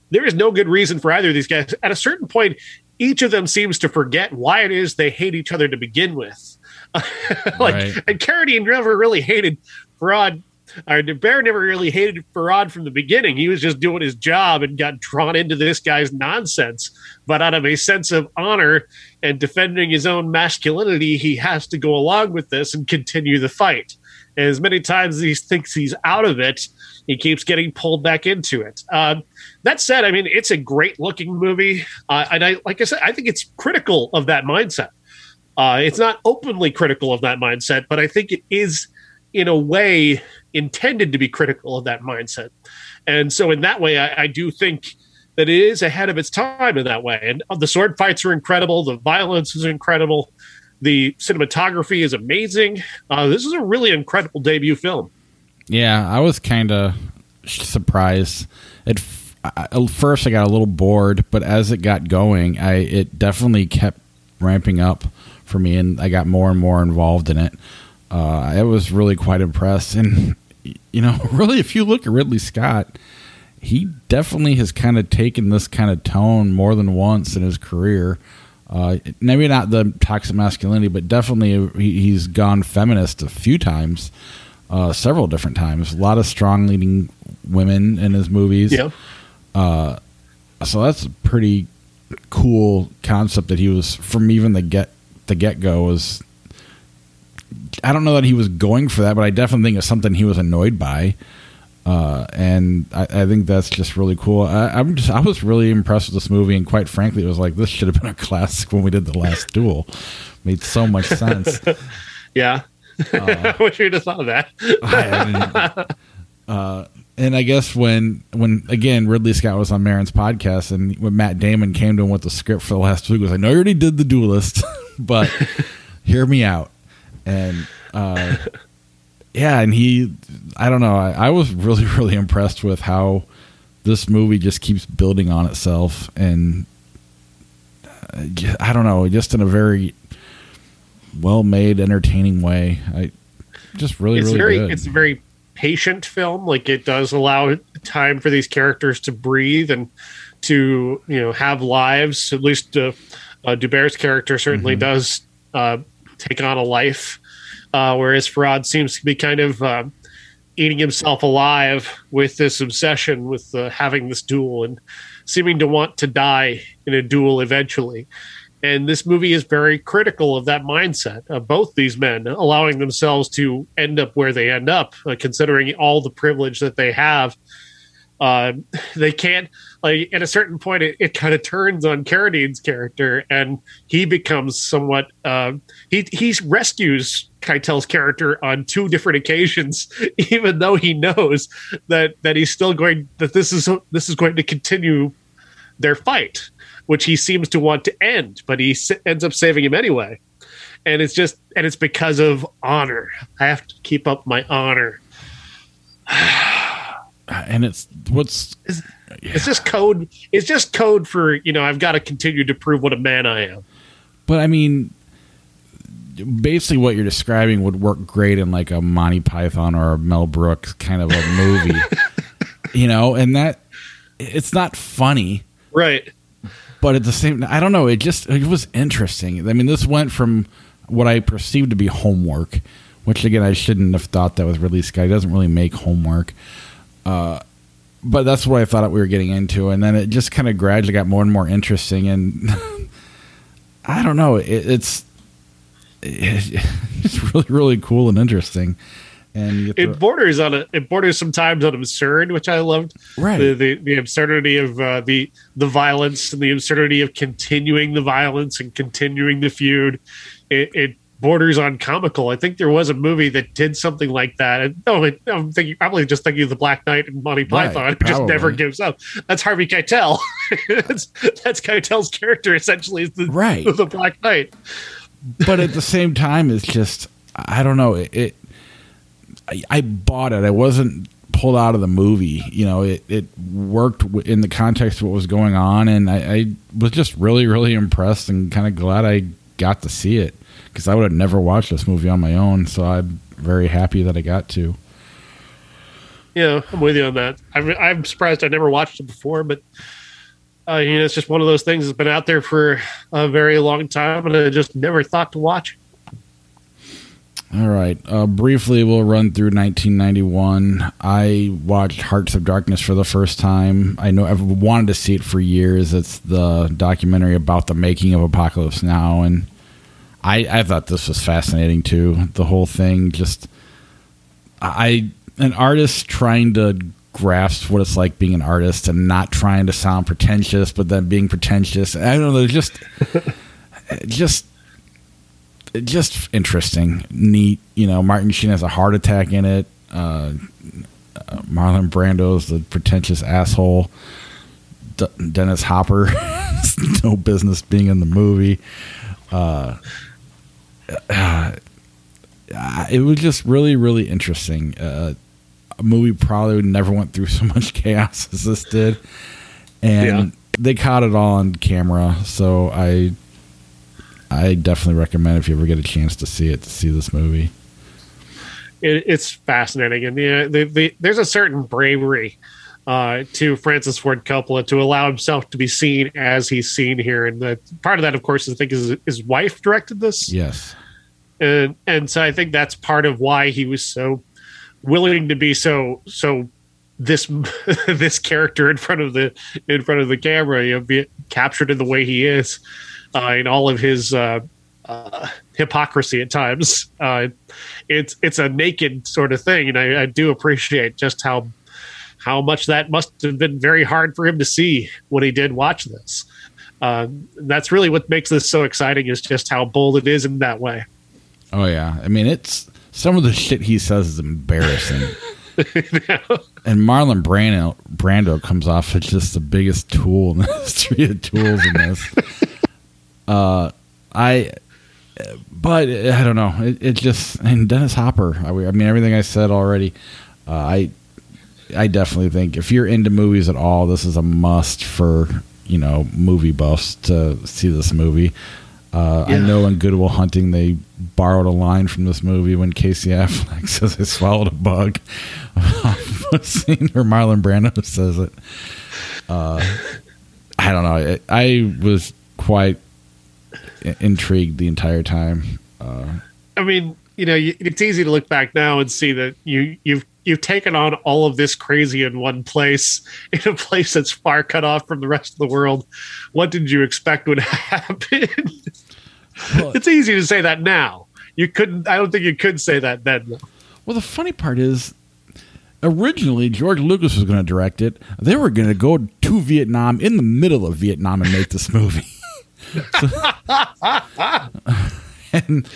There is no good reason for either of these guys. At a certain point, each of them seems to forget why it is they hate each other to begin with. [laughs] like, right. and Carradine never really hated Feraud or Bear never really hated Feraud from the beginning. He was just doing his job and got drawn into this guy's nonsense. But out of a sense of honor and defending his own masculinity, he has to go along with this and continue the fight. And as many times as he thinks he's out of it, he keeps getting pulled back into it. Um, that said, I mean, it's a great looking movie. Uh, and I, like I said, I think it's critical of that mindset. Uh, it's not openly critical of that mindset, but I think it is in a way intended to be critical of that mindset. And so, in that way, I, I do think that it is ahead of its time in that way. And the sword fights are incredible, the violence is incredible, the cinematography is amazing. Uh, this is a really incredible debut film. Yeah, I was kind of surprised. At first, I got a little bored, but as it got going, I it definitely kept ramping up for me, and I got more and more involved in it uh, I was really quite impressed. And, [laughs] you know, [laughs] really, if you look at Ridley Scott, he definitely has kind of taken this kind of tone more than once in his career. Uh, maybe not the toxic masculinity, but definitely he's gone feminist a few times, uh, several different times. A lot of strong leading women in his movies. Yeah. Uh, so that's a pretty cool concept that he was from even the get the get go was I don't know that he was going for that, but I definitely think it's something he was annoyed by. Uh, and I, I, think that's just really cool. I, am just I was really impressed with this movie, and quite frankly, it was like this should have been a [laughs] classic when we did the last duel. Made so much sense. [laughs] yeah, uh, [laughs] I wish you'd have thought of that. I, uh, and I guess when when again Ridley Scott was on Maron's podcast, and when Matt Damon came to him with the script for the last week, was like, "No, you already did the duelist, but [laughs] hear me out." and uh, yeah, and he, I don't know, I, I, was really [laughs] really impressed with how this movie just keeps building on itself, and uh, I don't know, just in a very well made, entertaining way. I just really, it's really very, good. it's a very patient film. Like it does allow time for these characters to breathe and to you know have lives. At least uh, uh, D'Hubert's character certainly mm-hmm. does uh, take on a life, uh, whereas Feraud seems to be kind of uh, eating himself alive with this obsession with uh, having this duel and seeming to want to die in a duel eventually. And this movie is very critical of that mindset of both these men, allowing themselves to end up where they end up, uh, considering all the privilege that they have. Uh, [laughs] they can't like at a certain point it, it kind of turns on Carradine's character and he becomes somewhat uh, he he rescues Keitel's character on two different occasions [laughs] even though he knows that that he's still going that this is this is going to continue their fight which he seems to want to end but he ends up saving him anyway. And it's just and it's because of honor. I have to keep up my honor [sighs] and it's what's yeah. It's just code. It's just code for you know. I've got to continue to prove what a man I am. But I mean, basically what you're describing would work great in like a Monty Python or a Mel Brooks kind of a movie. [laughs] you know, and that it's not funny. Right. But at the same I don't know, it just it was interesting. I mean, this went from what I perceived to be homework, which again I shouldn't have thought that was release guy. Doesn't really make homework. Uh but that's what I thought we were getting into, and then it just kind of gradually got more and more interesting. And [laughs] I don't know, it, it's [laughs] it's really really cool and interesting. And it borders on it. It borders sometimes on absurd, which I loved. Right. The the, the absurdity of uh, the the violence and the absurdity of continuing the violence and continuing the feud. It, it borders on comical. I think there was a movie that did something like that. And no, oh, I'm thinking probably just thinking of the Black Knight and Monty Python. Right, [laughs] just never gives up. That's Harvey Keitel. [laughs] that's that's Keitel's character essentially is the right [laughs] the Black Knight. but at the same time, it's just I don't know. It, it I, I, bought it. I wasn't pulled out of the movie. You know, it it worked in the context of what was going on, and I, I was just really really impressed and kind of glad I got to see it because I would have never watched this movie on my own. So I'm very happy that I got to. Yeah, I'm with you on that. I'm, I'm surprised I never watched it before, but uh, you know, it's just one of those things that's been out there for a very long time, and I just never thought to watch. All right. Uh, briefly, we'll run through 1991. I watched Hearts of Darkness for the first time. I know I've wanted to see it for years. It's the documentary about the making of Apocalypse Now, and I, I thought this was fascinating too. The whole thing, just I an artist trying to grasp what it's like being an artist and not trying to sound pretentious, but then being pretentious. I don't know. Just [laughs] just just interesting, neat. You know, Martin Sheen has a heart attack in it. Uh, uh, Marlon Brando's the pretentious asshole. D- Dennis Hopper, [laughs] no business being in the movie. Uh, uh, [sighs] it was just really, really interesting. Uh, a movie probably never went through [laughs] so much chaos as this did, and yeah. they caught it all on camera. So I, I definitely recommend if you ever get a chance to see it to see this movie. It, it's fascinating, and the, there's a certain bravery uh, to Francis Ford Coppola to allow himself to be seen as he's seen here. And the part of that, of course, I think is his wife directed this. Yes and and so I think that's part of why he was so willing to be so so this [laughs] this character in front of the in front of the camera, you know, be captured in the way he is, uh, in all of his uh, uh, hypocrisy at times. Uh, it's it's a naked sort of thing, and I, I, do appreciate just how how much that must have been very hard for him to see when he did watch this. Uh, that's really what makes this so exciting is just how bold it is in that way. Oh yeah, I mean it's some of the shit he says is embarrassing. [laughs] And Marlon Brando, Brando comes off as just the biggest tool in the [laughs] history of tools in this. [laughs] Uh, I, but I don't know. It, it just and Dennis Hopper. I, I, mean everything I said already. Uh, I, I definitely think if you're into movies at all, this is a must for you know movie buffs to see this movie. Uh, yeah. I know in Good Will Hunting they borrowed a line from this movie when Casey Affleck [laughs] says I swallowed a bug. [laughs] scene where Marlon Brando [laughs] says it. Uh, I don't know. I was quite intrigued the entire time. Uh, I mean, you know, it's easy to look back now and see that you you've you've taken on all of this crazy in one place, [laughs] in a place that's far cut off from the rest of the world. What did you expect would [laughs] happen? Well, it's easy to say that now. You couldn't. I don't think you could say that then. Well, the funny part is, originally George Lucas was going to direct it. They were going to go to Vietnam in the middle of Vietnam and make this movie. [laughs] and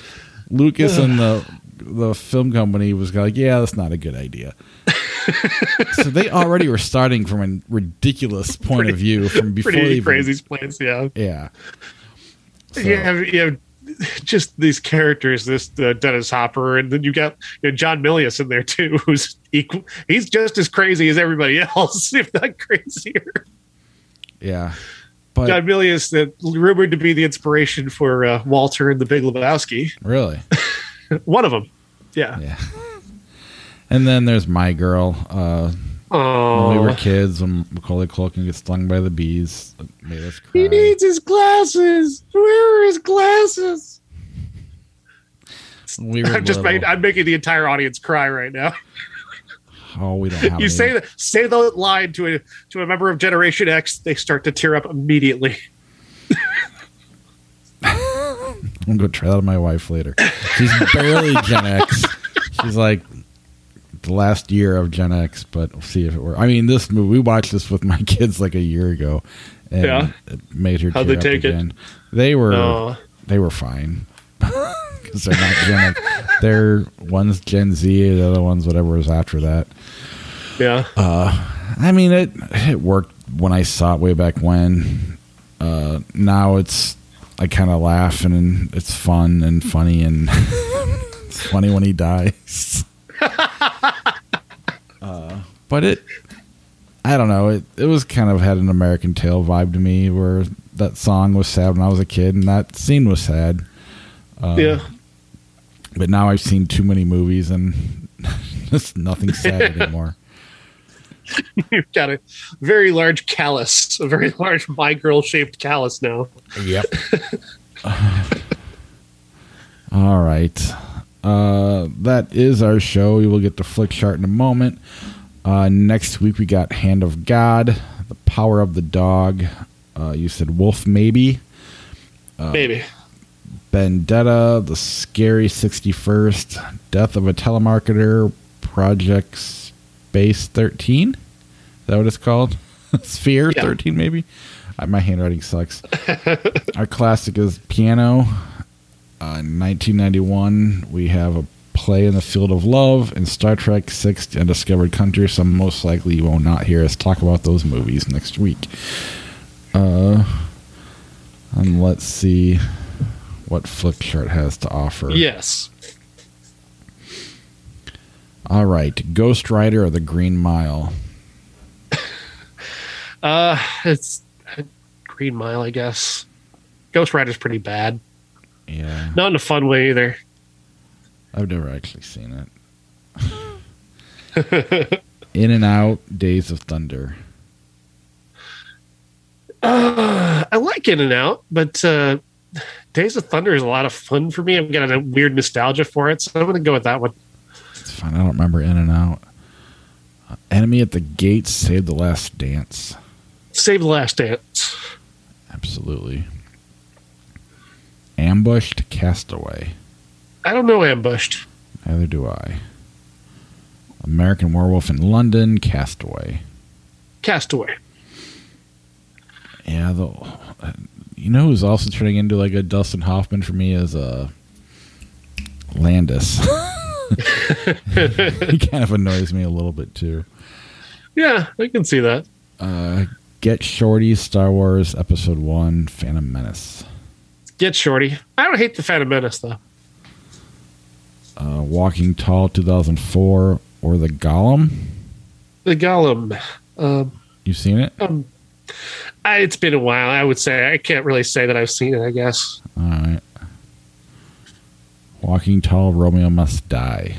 Lucas and the the film company was like, "Yeah, that's not a good idea." [laughs] so they already were starting from a ridiculous point pretty, of view from [laughs] before pretty they crazy place. Yeah, yeah. So. You have you have just these characters, this uh, Dennis Hopper, and then you got you know, John Milius in there too, who's equal. He's just as crazy as everybody else, [laughs] if not crazier. Yeah, But John Milius, that rumored to be the inspiration for uh, Walter and the Big Lebowski. really, [laughs] One of them. Yeah. yeah. And then there's my girl. Uh, Oh, when we were kids, when Macaulay Culkin gets stung by the bees, it made us cry. he needs his glasses. Where are his glasses? we were I'm just little. made, I'm making the entire audience cry right now. oh, we don't have. You any- say that say the line to a to a member of Generation X, they start to tear up immediately. I'm gonna go try that on my wife later. She's barely Gen X. She's like the last year of Gen X, but we'll see if it works. I mean, this movie we watched this with my [laughs] kids like a year ago, and Yeah. it made her. How'd they take it? They were Oh, they were fine [laughs] because they're not Gen X. They're one's Gen Z, the other one's whatever was after that. yeah. I mean, it it worked when I saw it way back when. Uh, now it's I kind of laugh and it's fun and funny and [laughs] it's funny when he dies. [laughs] uh, but it, I don't know. It it was kind of had an American Tail vibe to me, where that song was sad when I was a kid and that scene was sad. Um, yeah. But now I've seen too many movies and [laughs] it's nothing sad anymore. [laughs] You've got a very large callus, a very [laughs] large my girl shaped callus now. Yep. [laughs] [sighs] All right. Uh, that is our show. We will get the Flickchart in a moment. Uh, next week we got Hand of God, The Power of the Dog. Uh, you said Wolf Maybe. Uh, Maybe. Vendetta, The Scary 61st, Death of a Telemarketer, Project Space 13. Is that what it's called? [laughs] Sphere Yeah. 13, maybe? Uh, my handwriting sucks. [laughs] Our classic is Piano. Uh, in 1991, we have a play in the field of love and Star Trek 6 Undiscovered Country. So most likely you will not hear us talk about those movies next week. Uh, and let's see what Flickchart has to offer. Yes. All right, Ghost Rider or the Green Mile. [laughs] Uh, it's Green Mile, I guess. Ghost Rider's pretty bad. Yeah, Not in a fun way either. I've never actually seen it. [laughs] In and Out, Days of Thunder. Uh, I like In and Out, but uh, Days of Thunder is a lot of fun for me. I'm getting a weird nostalgia for it, so I'm going to go with that one. I don't remember In and Out. Uh, Enemy at the Gates, Save the Last Dance. Save the Last Dance. Absolutely. Ambushed, Castaway. I don't know Ambushed. Neither do I. American Werewolf in London, Castaway. Castaway. Yeah, the you know who's also turning into like a Dustin Hoffman for me is uh Landis. [laughs] [laughs] he kind of annoys me a little bit too. Yeah, I can see that. Uh Get Shorty, Star Wars Episode One, Phantom Menace. Get Shorty. I don't hate the Phantom Menace, though. Uh Walking Tall 2004 or The Golem. The Golem. Um, You seen it? um, I, it's been a while. I would say I can't really say that I've seen it. I guess All right. Walking Tall, Romeo Must Die.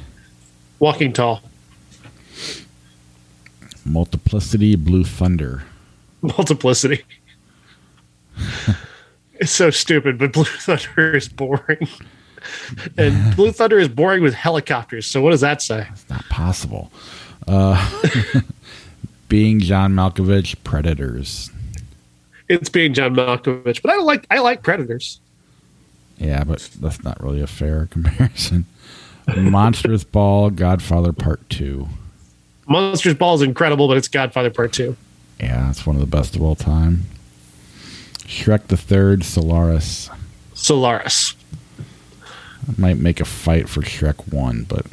Walking Tall, Multiplicity, Blue Thunder. [laughs] Multiplicity. it's so stupid, but Blue [laughs] Thunder is boring. and [laughs] Blue Thunder is boring with helicopters. So what does that say? It's not possible. Uh, being John Malkovich, Predators. It's being John Malkovich, but I don't like. I like Predators. Yeah, but that's not really a fair [laughs] comparison. Monsters Ball, Godfather Part 2. Monsters Ball is incredible, but it's Godfather Part Two. Yeah, it's one of the best of all time. Shrek the Third, Solaris. Solaris. Might make a fight for Shrek 1, but.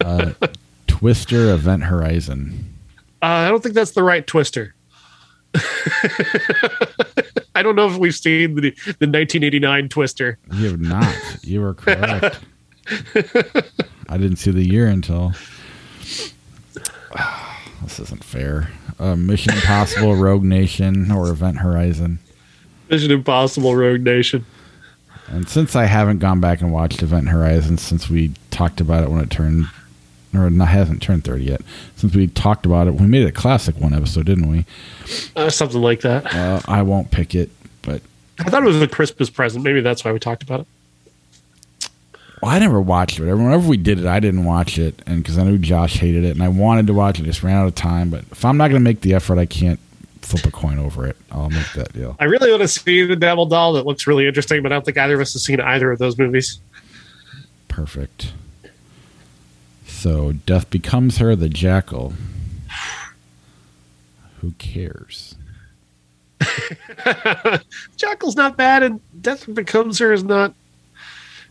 [laughs] uh, Twister, Event Horizon. Uh, I don't think that's the right Twister. [laughs] I don't know if we've seen the, the 1989 Twister. You have not. You are correct. [laughs] I didn't see the year until. [sighs] this isn't fair. uh, Mission Impossible, Rogue Nation, or Event Horizon. Mission Impossible, Rogue Nation. And since I haven't gone back and watched Event Horizon since we talked about it when it turned, or not hasn't turned thirty yet, since we talked about it, we made it a classic one episode, didn't we? Uh, something like that. Uh, I won't pick it, but I thought it was a Christmas present. Maybe that's why we talked about it. well, I never watched it. Whenever we did it, I didn't watch it, and because I knew Josh hated it, and I wanted to watch it, just ran out of time. But if I'm not going to make the effort, I can't flip a coin over it. I'll make that deal. I really want to see the Devil Doll. That looks really interesting, but I don't think either of us has seen either of those movies. Perfect. So death becomes her, the jackal. Who cares? [laughs] Jackal's not bad, and Death Becomes Her is not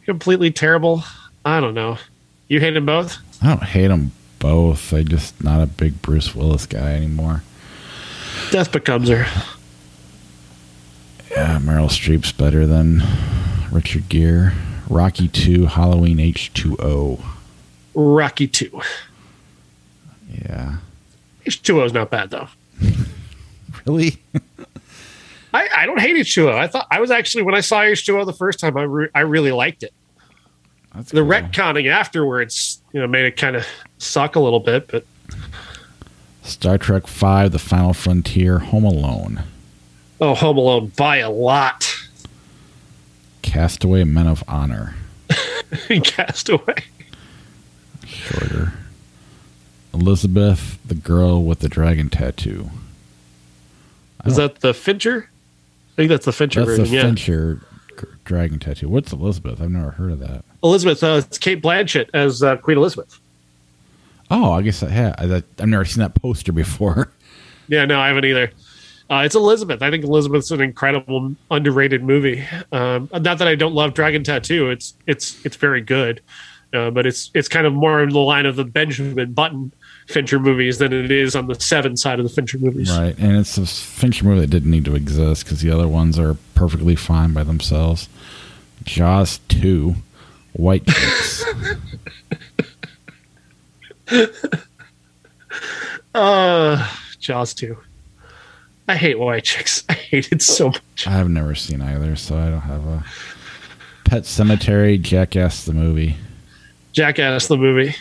completely terrible. I don't know. You hate them both? I don't hate them both. I just not a big Bruce Willis guy anymore. Death Becomes Her. Yeah, Meryl Streep's better than Richard Gere. Rocky 2, Halloween H2O. Rocky 2. Yeah. H2O is not bad, though. [laughs] Really? I, I don't hate H2O. I thought I was actually, when I saw H2O the first time, I, re- I really liked it. That's The cool. retconning afterwards, you know, made it kind of suck a little bit, but Star Trek 5, The Final Frontier, Home Alone. oh, Home Alone by a lot. Castaway, Men of Honor. [laughs] Castaway. Shorter. Elizabeth, the girl with the dragon tattoo. Is that the Fincher? I think that's the Fincher That's the version. yeah. Fincher dragon tattoo. What's Elizabeth? I've never heard of that. Elizabeth, uh, it's Cate Blanchett as uh, Queen Elizabeth. Oh, I guess I have. I, I've never seen that poster before. [laughs] Yeah, no, I haven't either. Uh, it's Elizabeth. I think Elizabeth's an incredible, underrated movie. Um, not that I don't love Dragon Tattoo. It's it's it's very good, uh, but it's it's kind of more in the line of the Benjamin Button Fincher movies than it is on the Seven side of the Fincher movies. Right, and it's a Fincher movie that didn't need to exist because the other ones are perfectly fine by themselves. Jaws two, White Chicks. [laughs] Uh, Jaws two. I hate white chicks. I hate it so much. I've never seen either, so I don't have a. Pet Sematary, Jackass the movie. Jackass the movie.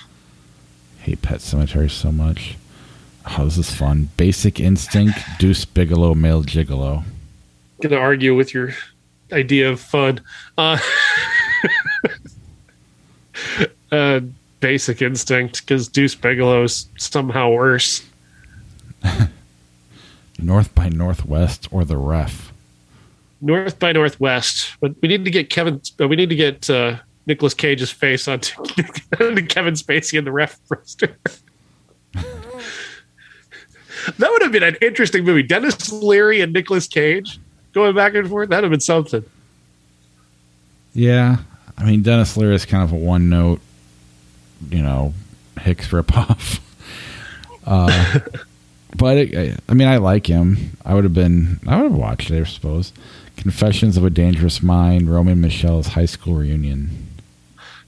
Hate Pet Sematary so much. Oh, this is fun. Basic Instinct, Deuce Bigalow, Male Gigolo. Gonna argue with your idea of fun. Uh, [laughs] uh, Basic Instinct because Deuce Bigalow's somehow worse. [laughs] North by Northwest or The Ref. North by Northwest, but we need to get Kevin. uh, We need to get uh, Nicolas Cage's face onto, onto [laughs] Kevin Spacey in the ref roster. [laughs] that would have been an interesting movie. Denis Leary and Nicolas Cage going back and forth. That'd have been something. Yeah, I mean Denis Leary is kind of a one note, you know, Hicks ripoff. [laughs] Uh, but it, I- I mean, I like him. I would have been, I would have watched it. I suppose. Confessions of a Dangerous Mind, Roman Michelle's high school reunion.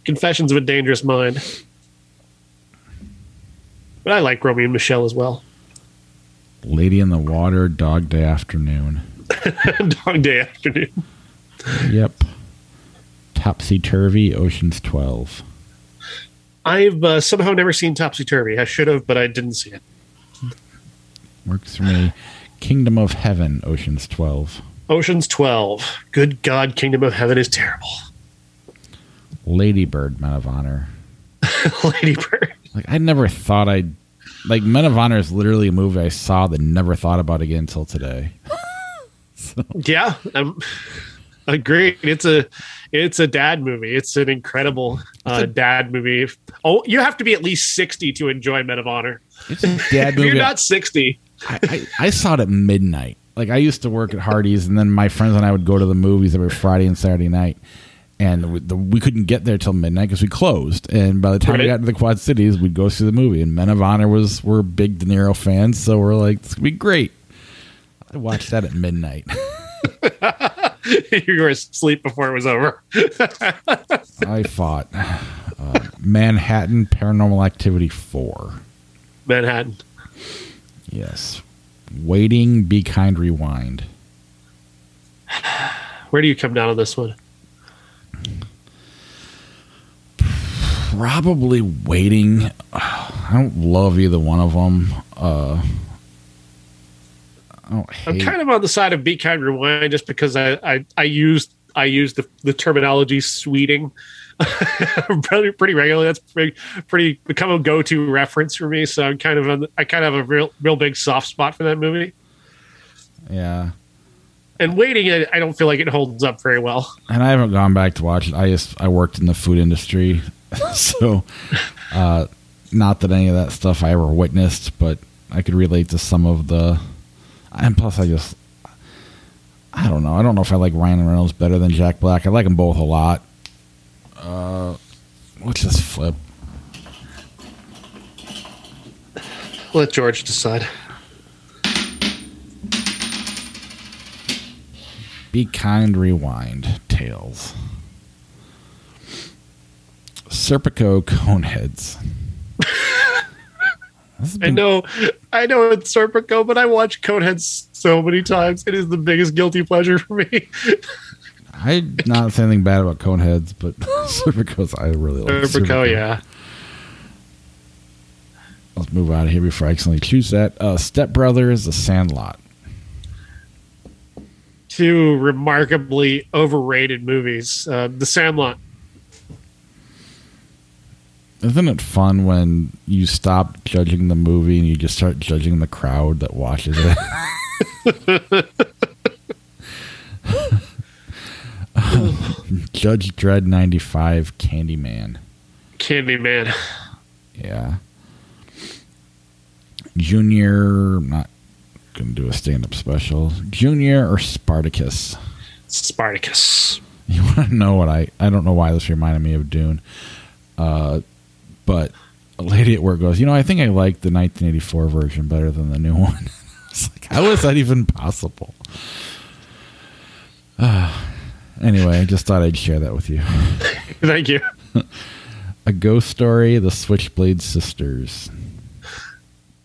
Confessions of a Dangerous Mind. But I like Romeo and Michelle as well. Lady in the Water, Dog Day Afternoon. [laughs] Dog Day Afternoon. Yep. Topsy Turvy, Ocean's Twelve. I've uh, somehow never seen Topsy Turvy. I should have, but I didn't see it. Works for me. Kingdom of Heaven, Ocean's Twelve. Ocean's 12. Good God, Kingdom of Heaven is terrible. Ladybird, Men of Honor. [laughs] Lady Bird. Like I never thought I'd like Men of Honor is literally a movie I saw that never thought about again until today. [laughs] Yeah, I'm agreed. It's a it's a dad movie. It's an incredible uh, dad movie. Oh, you have to be at least 60 to enjoy Men of Honor. It's a dad [laughs] If you're not 60, I, I, I saw it at midnight. Like I used to work at Hardee's, and then my friends and I would go to the movies every Friday and Saturday night. And we, the, we couldn't get there till midnight because we closed. And by the time we got to the Quad Cities, we'd go see the movie. And Men of Honor was we're big De Niro fans, so we're like, this could be great. I watched that at midnight. [laughs] [laughs] you were asleep before it was over. [laughs] I fought uh, Manhattan Paranormal Activity four. Manhattan. Yes. Waiting, Be Kind, Rewind. Where do you come down on this one? Probably Waiting. I don't love either one of them. Uh, I I'm kind of on the side of Be Kind Rewind just because I I, I used I used the, the terminology sweding [laughs] pretty, pretty regularly. That's pretty, pretty become a go to reference for me. So I'm kind of on, I kind of have a real real big soft spot for that movie. yeah. And waiting, I, I don't feel like it holds up very well. and I haven't gone back to watch it. I just I worked in the food industry, [laughs] [laughs] so uh, not that any of that stuff I ever witnessed, but I could relate to some of the. And plus, I just I don't know. I don't know if I like Ryan Reynolds better than Jack Black. I like them both a lot. Uh, let's just flip. Let George decide. Be kind, rewind. Tails. Serpico Coneheads. [laughs] Has I know, I know it's Serpico, but I watch Coneheads so many times. It is the biggest guilty pleasure for me. I not say anything bad about Coneheads, but [laughs] Serpico's I really like. Serpico, yeah. Let's move out of here before I accidentally choose that. Uh, Step Brothers, The Sandlot. Two remarkably overrated movies. Uh, the Sandlot. Isn't it fun when you stop judging the movie and you just start judging the crowd that watches it? [laughs] [laughs] Judge Dredd 95 Candyman. Candyman. Yeah. Junior, I'm not going to do a stand up special. Junior or Spartacus? Spartacus. [laughs] You want to know what I? I don't know why this reminded me of Dune, uh, but a lady at work goes, you know, I think I like the 1984 version better than the new [laughs] one. it's like, how is that even possible? Ah, [sighs] anyway, I just thought I'd share that with you. [laughs] Thank you. A ghost story: The Switchblade Sisters.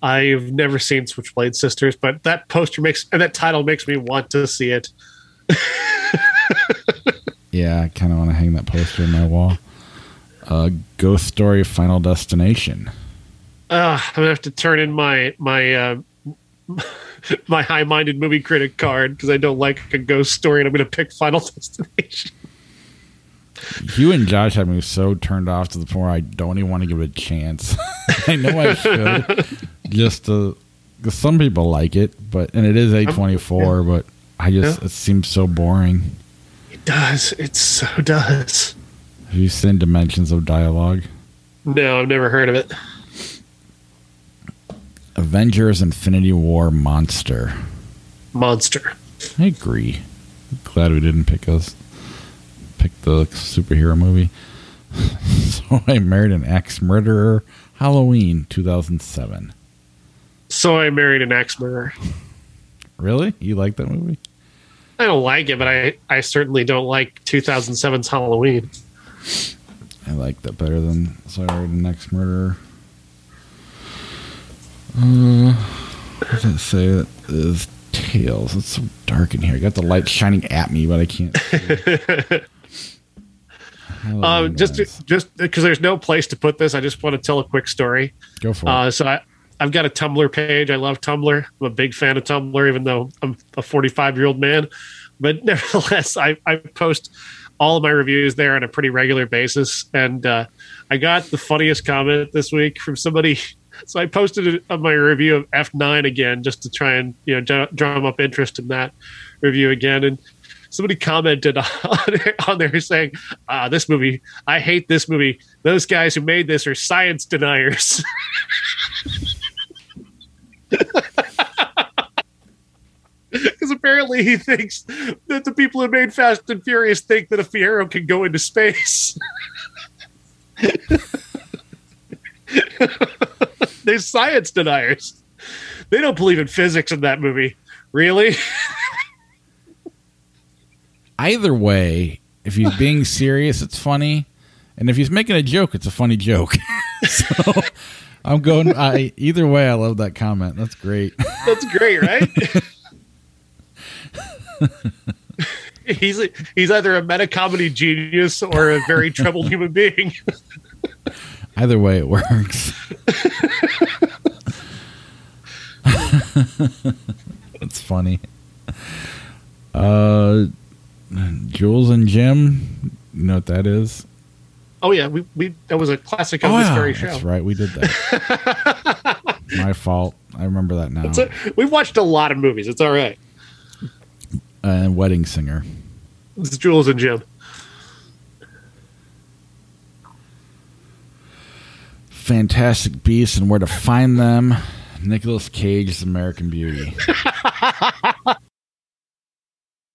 I've never seen Switchblade Sisters, but that poster makes and that title makes me want to see it. [laughs] Yeah, I kind of want to hang that poster on my wall. Uh, ghost story: Final Destination. Uh, I'm gonna have to turn in my my uh, [laughs] my high-minded movie critic card because I don't like a ghost story, and I'm gonna pick Final [laughs] Destination. You and Josh have me so turned off to the point where I don't even want to give it a chance. [laughs] I know I should, just to, because some people like it, but and it is a twenty four, but I just Yeah. it seems so boring. It does. It so does. Have you seen Dimensions of Dialogue? No, I've never heard of it. Avengers: Infinity War Monster. Monster. I agree. Glad we didn't pick us pick the superhero movie. [laughs] so I married an axe murderer. Halloween, two thousand seven. So I married an axe murderer. Really? You like that movie? I don't like it, but I, I certainly don't like 2007's Halloween. I like that better than Sorry, the Next Murderer. Uh, what did it say? That is Tails. It's so dark in here. I got the light shining at me, but I can't. [laughs] Um, just guys. just because there's no place to put this, I just want to tell a quick story. go for it. Uh, so I, I've got a Tumblr page. I love Tumblr. I'm a big fan of Tumblr, even though I'm a 45 year old man. But [laughs] nevertheless, I, I post all of my reviews there on a pretty regular basis. And uh, I got the funniest comment this week from somebody. [laughs] So I posted on my review of F9 again, just to try and you know drum- drum up interest in that review again. And somebody commented [laughs] on there, on there saying, ah, "This movie, I hate this movie. Those guys who made this are science deniers." [laughs] [laughs] Because apparently he thinks that the people who made Fast and Furious think that a Fiero can go into space. [laughs] They're science deniers. They don't believe in physics in that movie. Really? [laughs] Either way, if he's being serious, it's funny, and if he's making a joke, it's a funny joke. so I'm going. I either way. I love that comment. That's great. That's great, right? [laughs] he's he's either a meta comedy genius or a very troubled [laughs] human being. Either way, it works. [laughs] That's funny. Uh, Jules and Jim. You know what that is? Oh yeah, we, we that was a classic on oh, this yeah, very show. That's right. We did that. My fault. I remember that now. A, we've watched a lot of movies. It's all right. And Wedding Singer. It's Jules and Jim. Fantastic Beasts and Where to Find Them. Nicolas Cage's American Beauty. [laughs]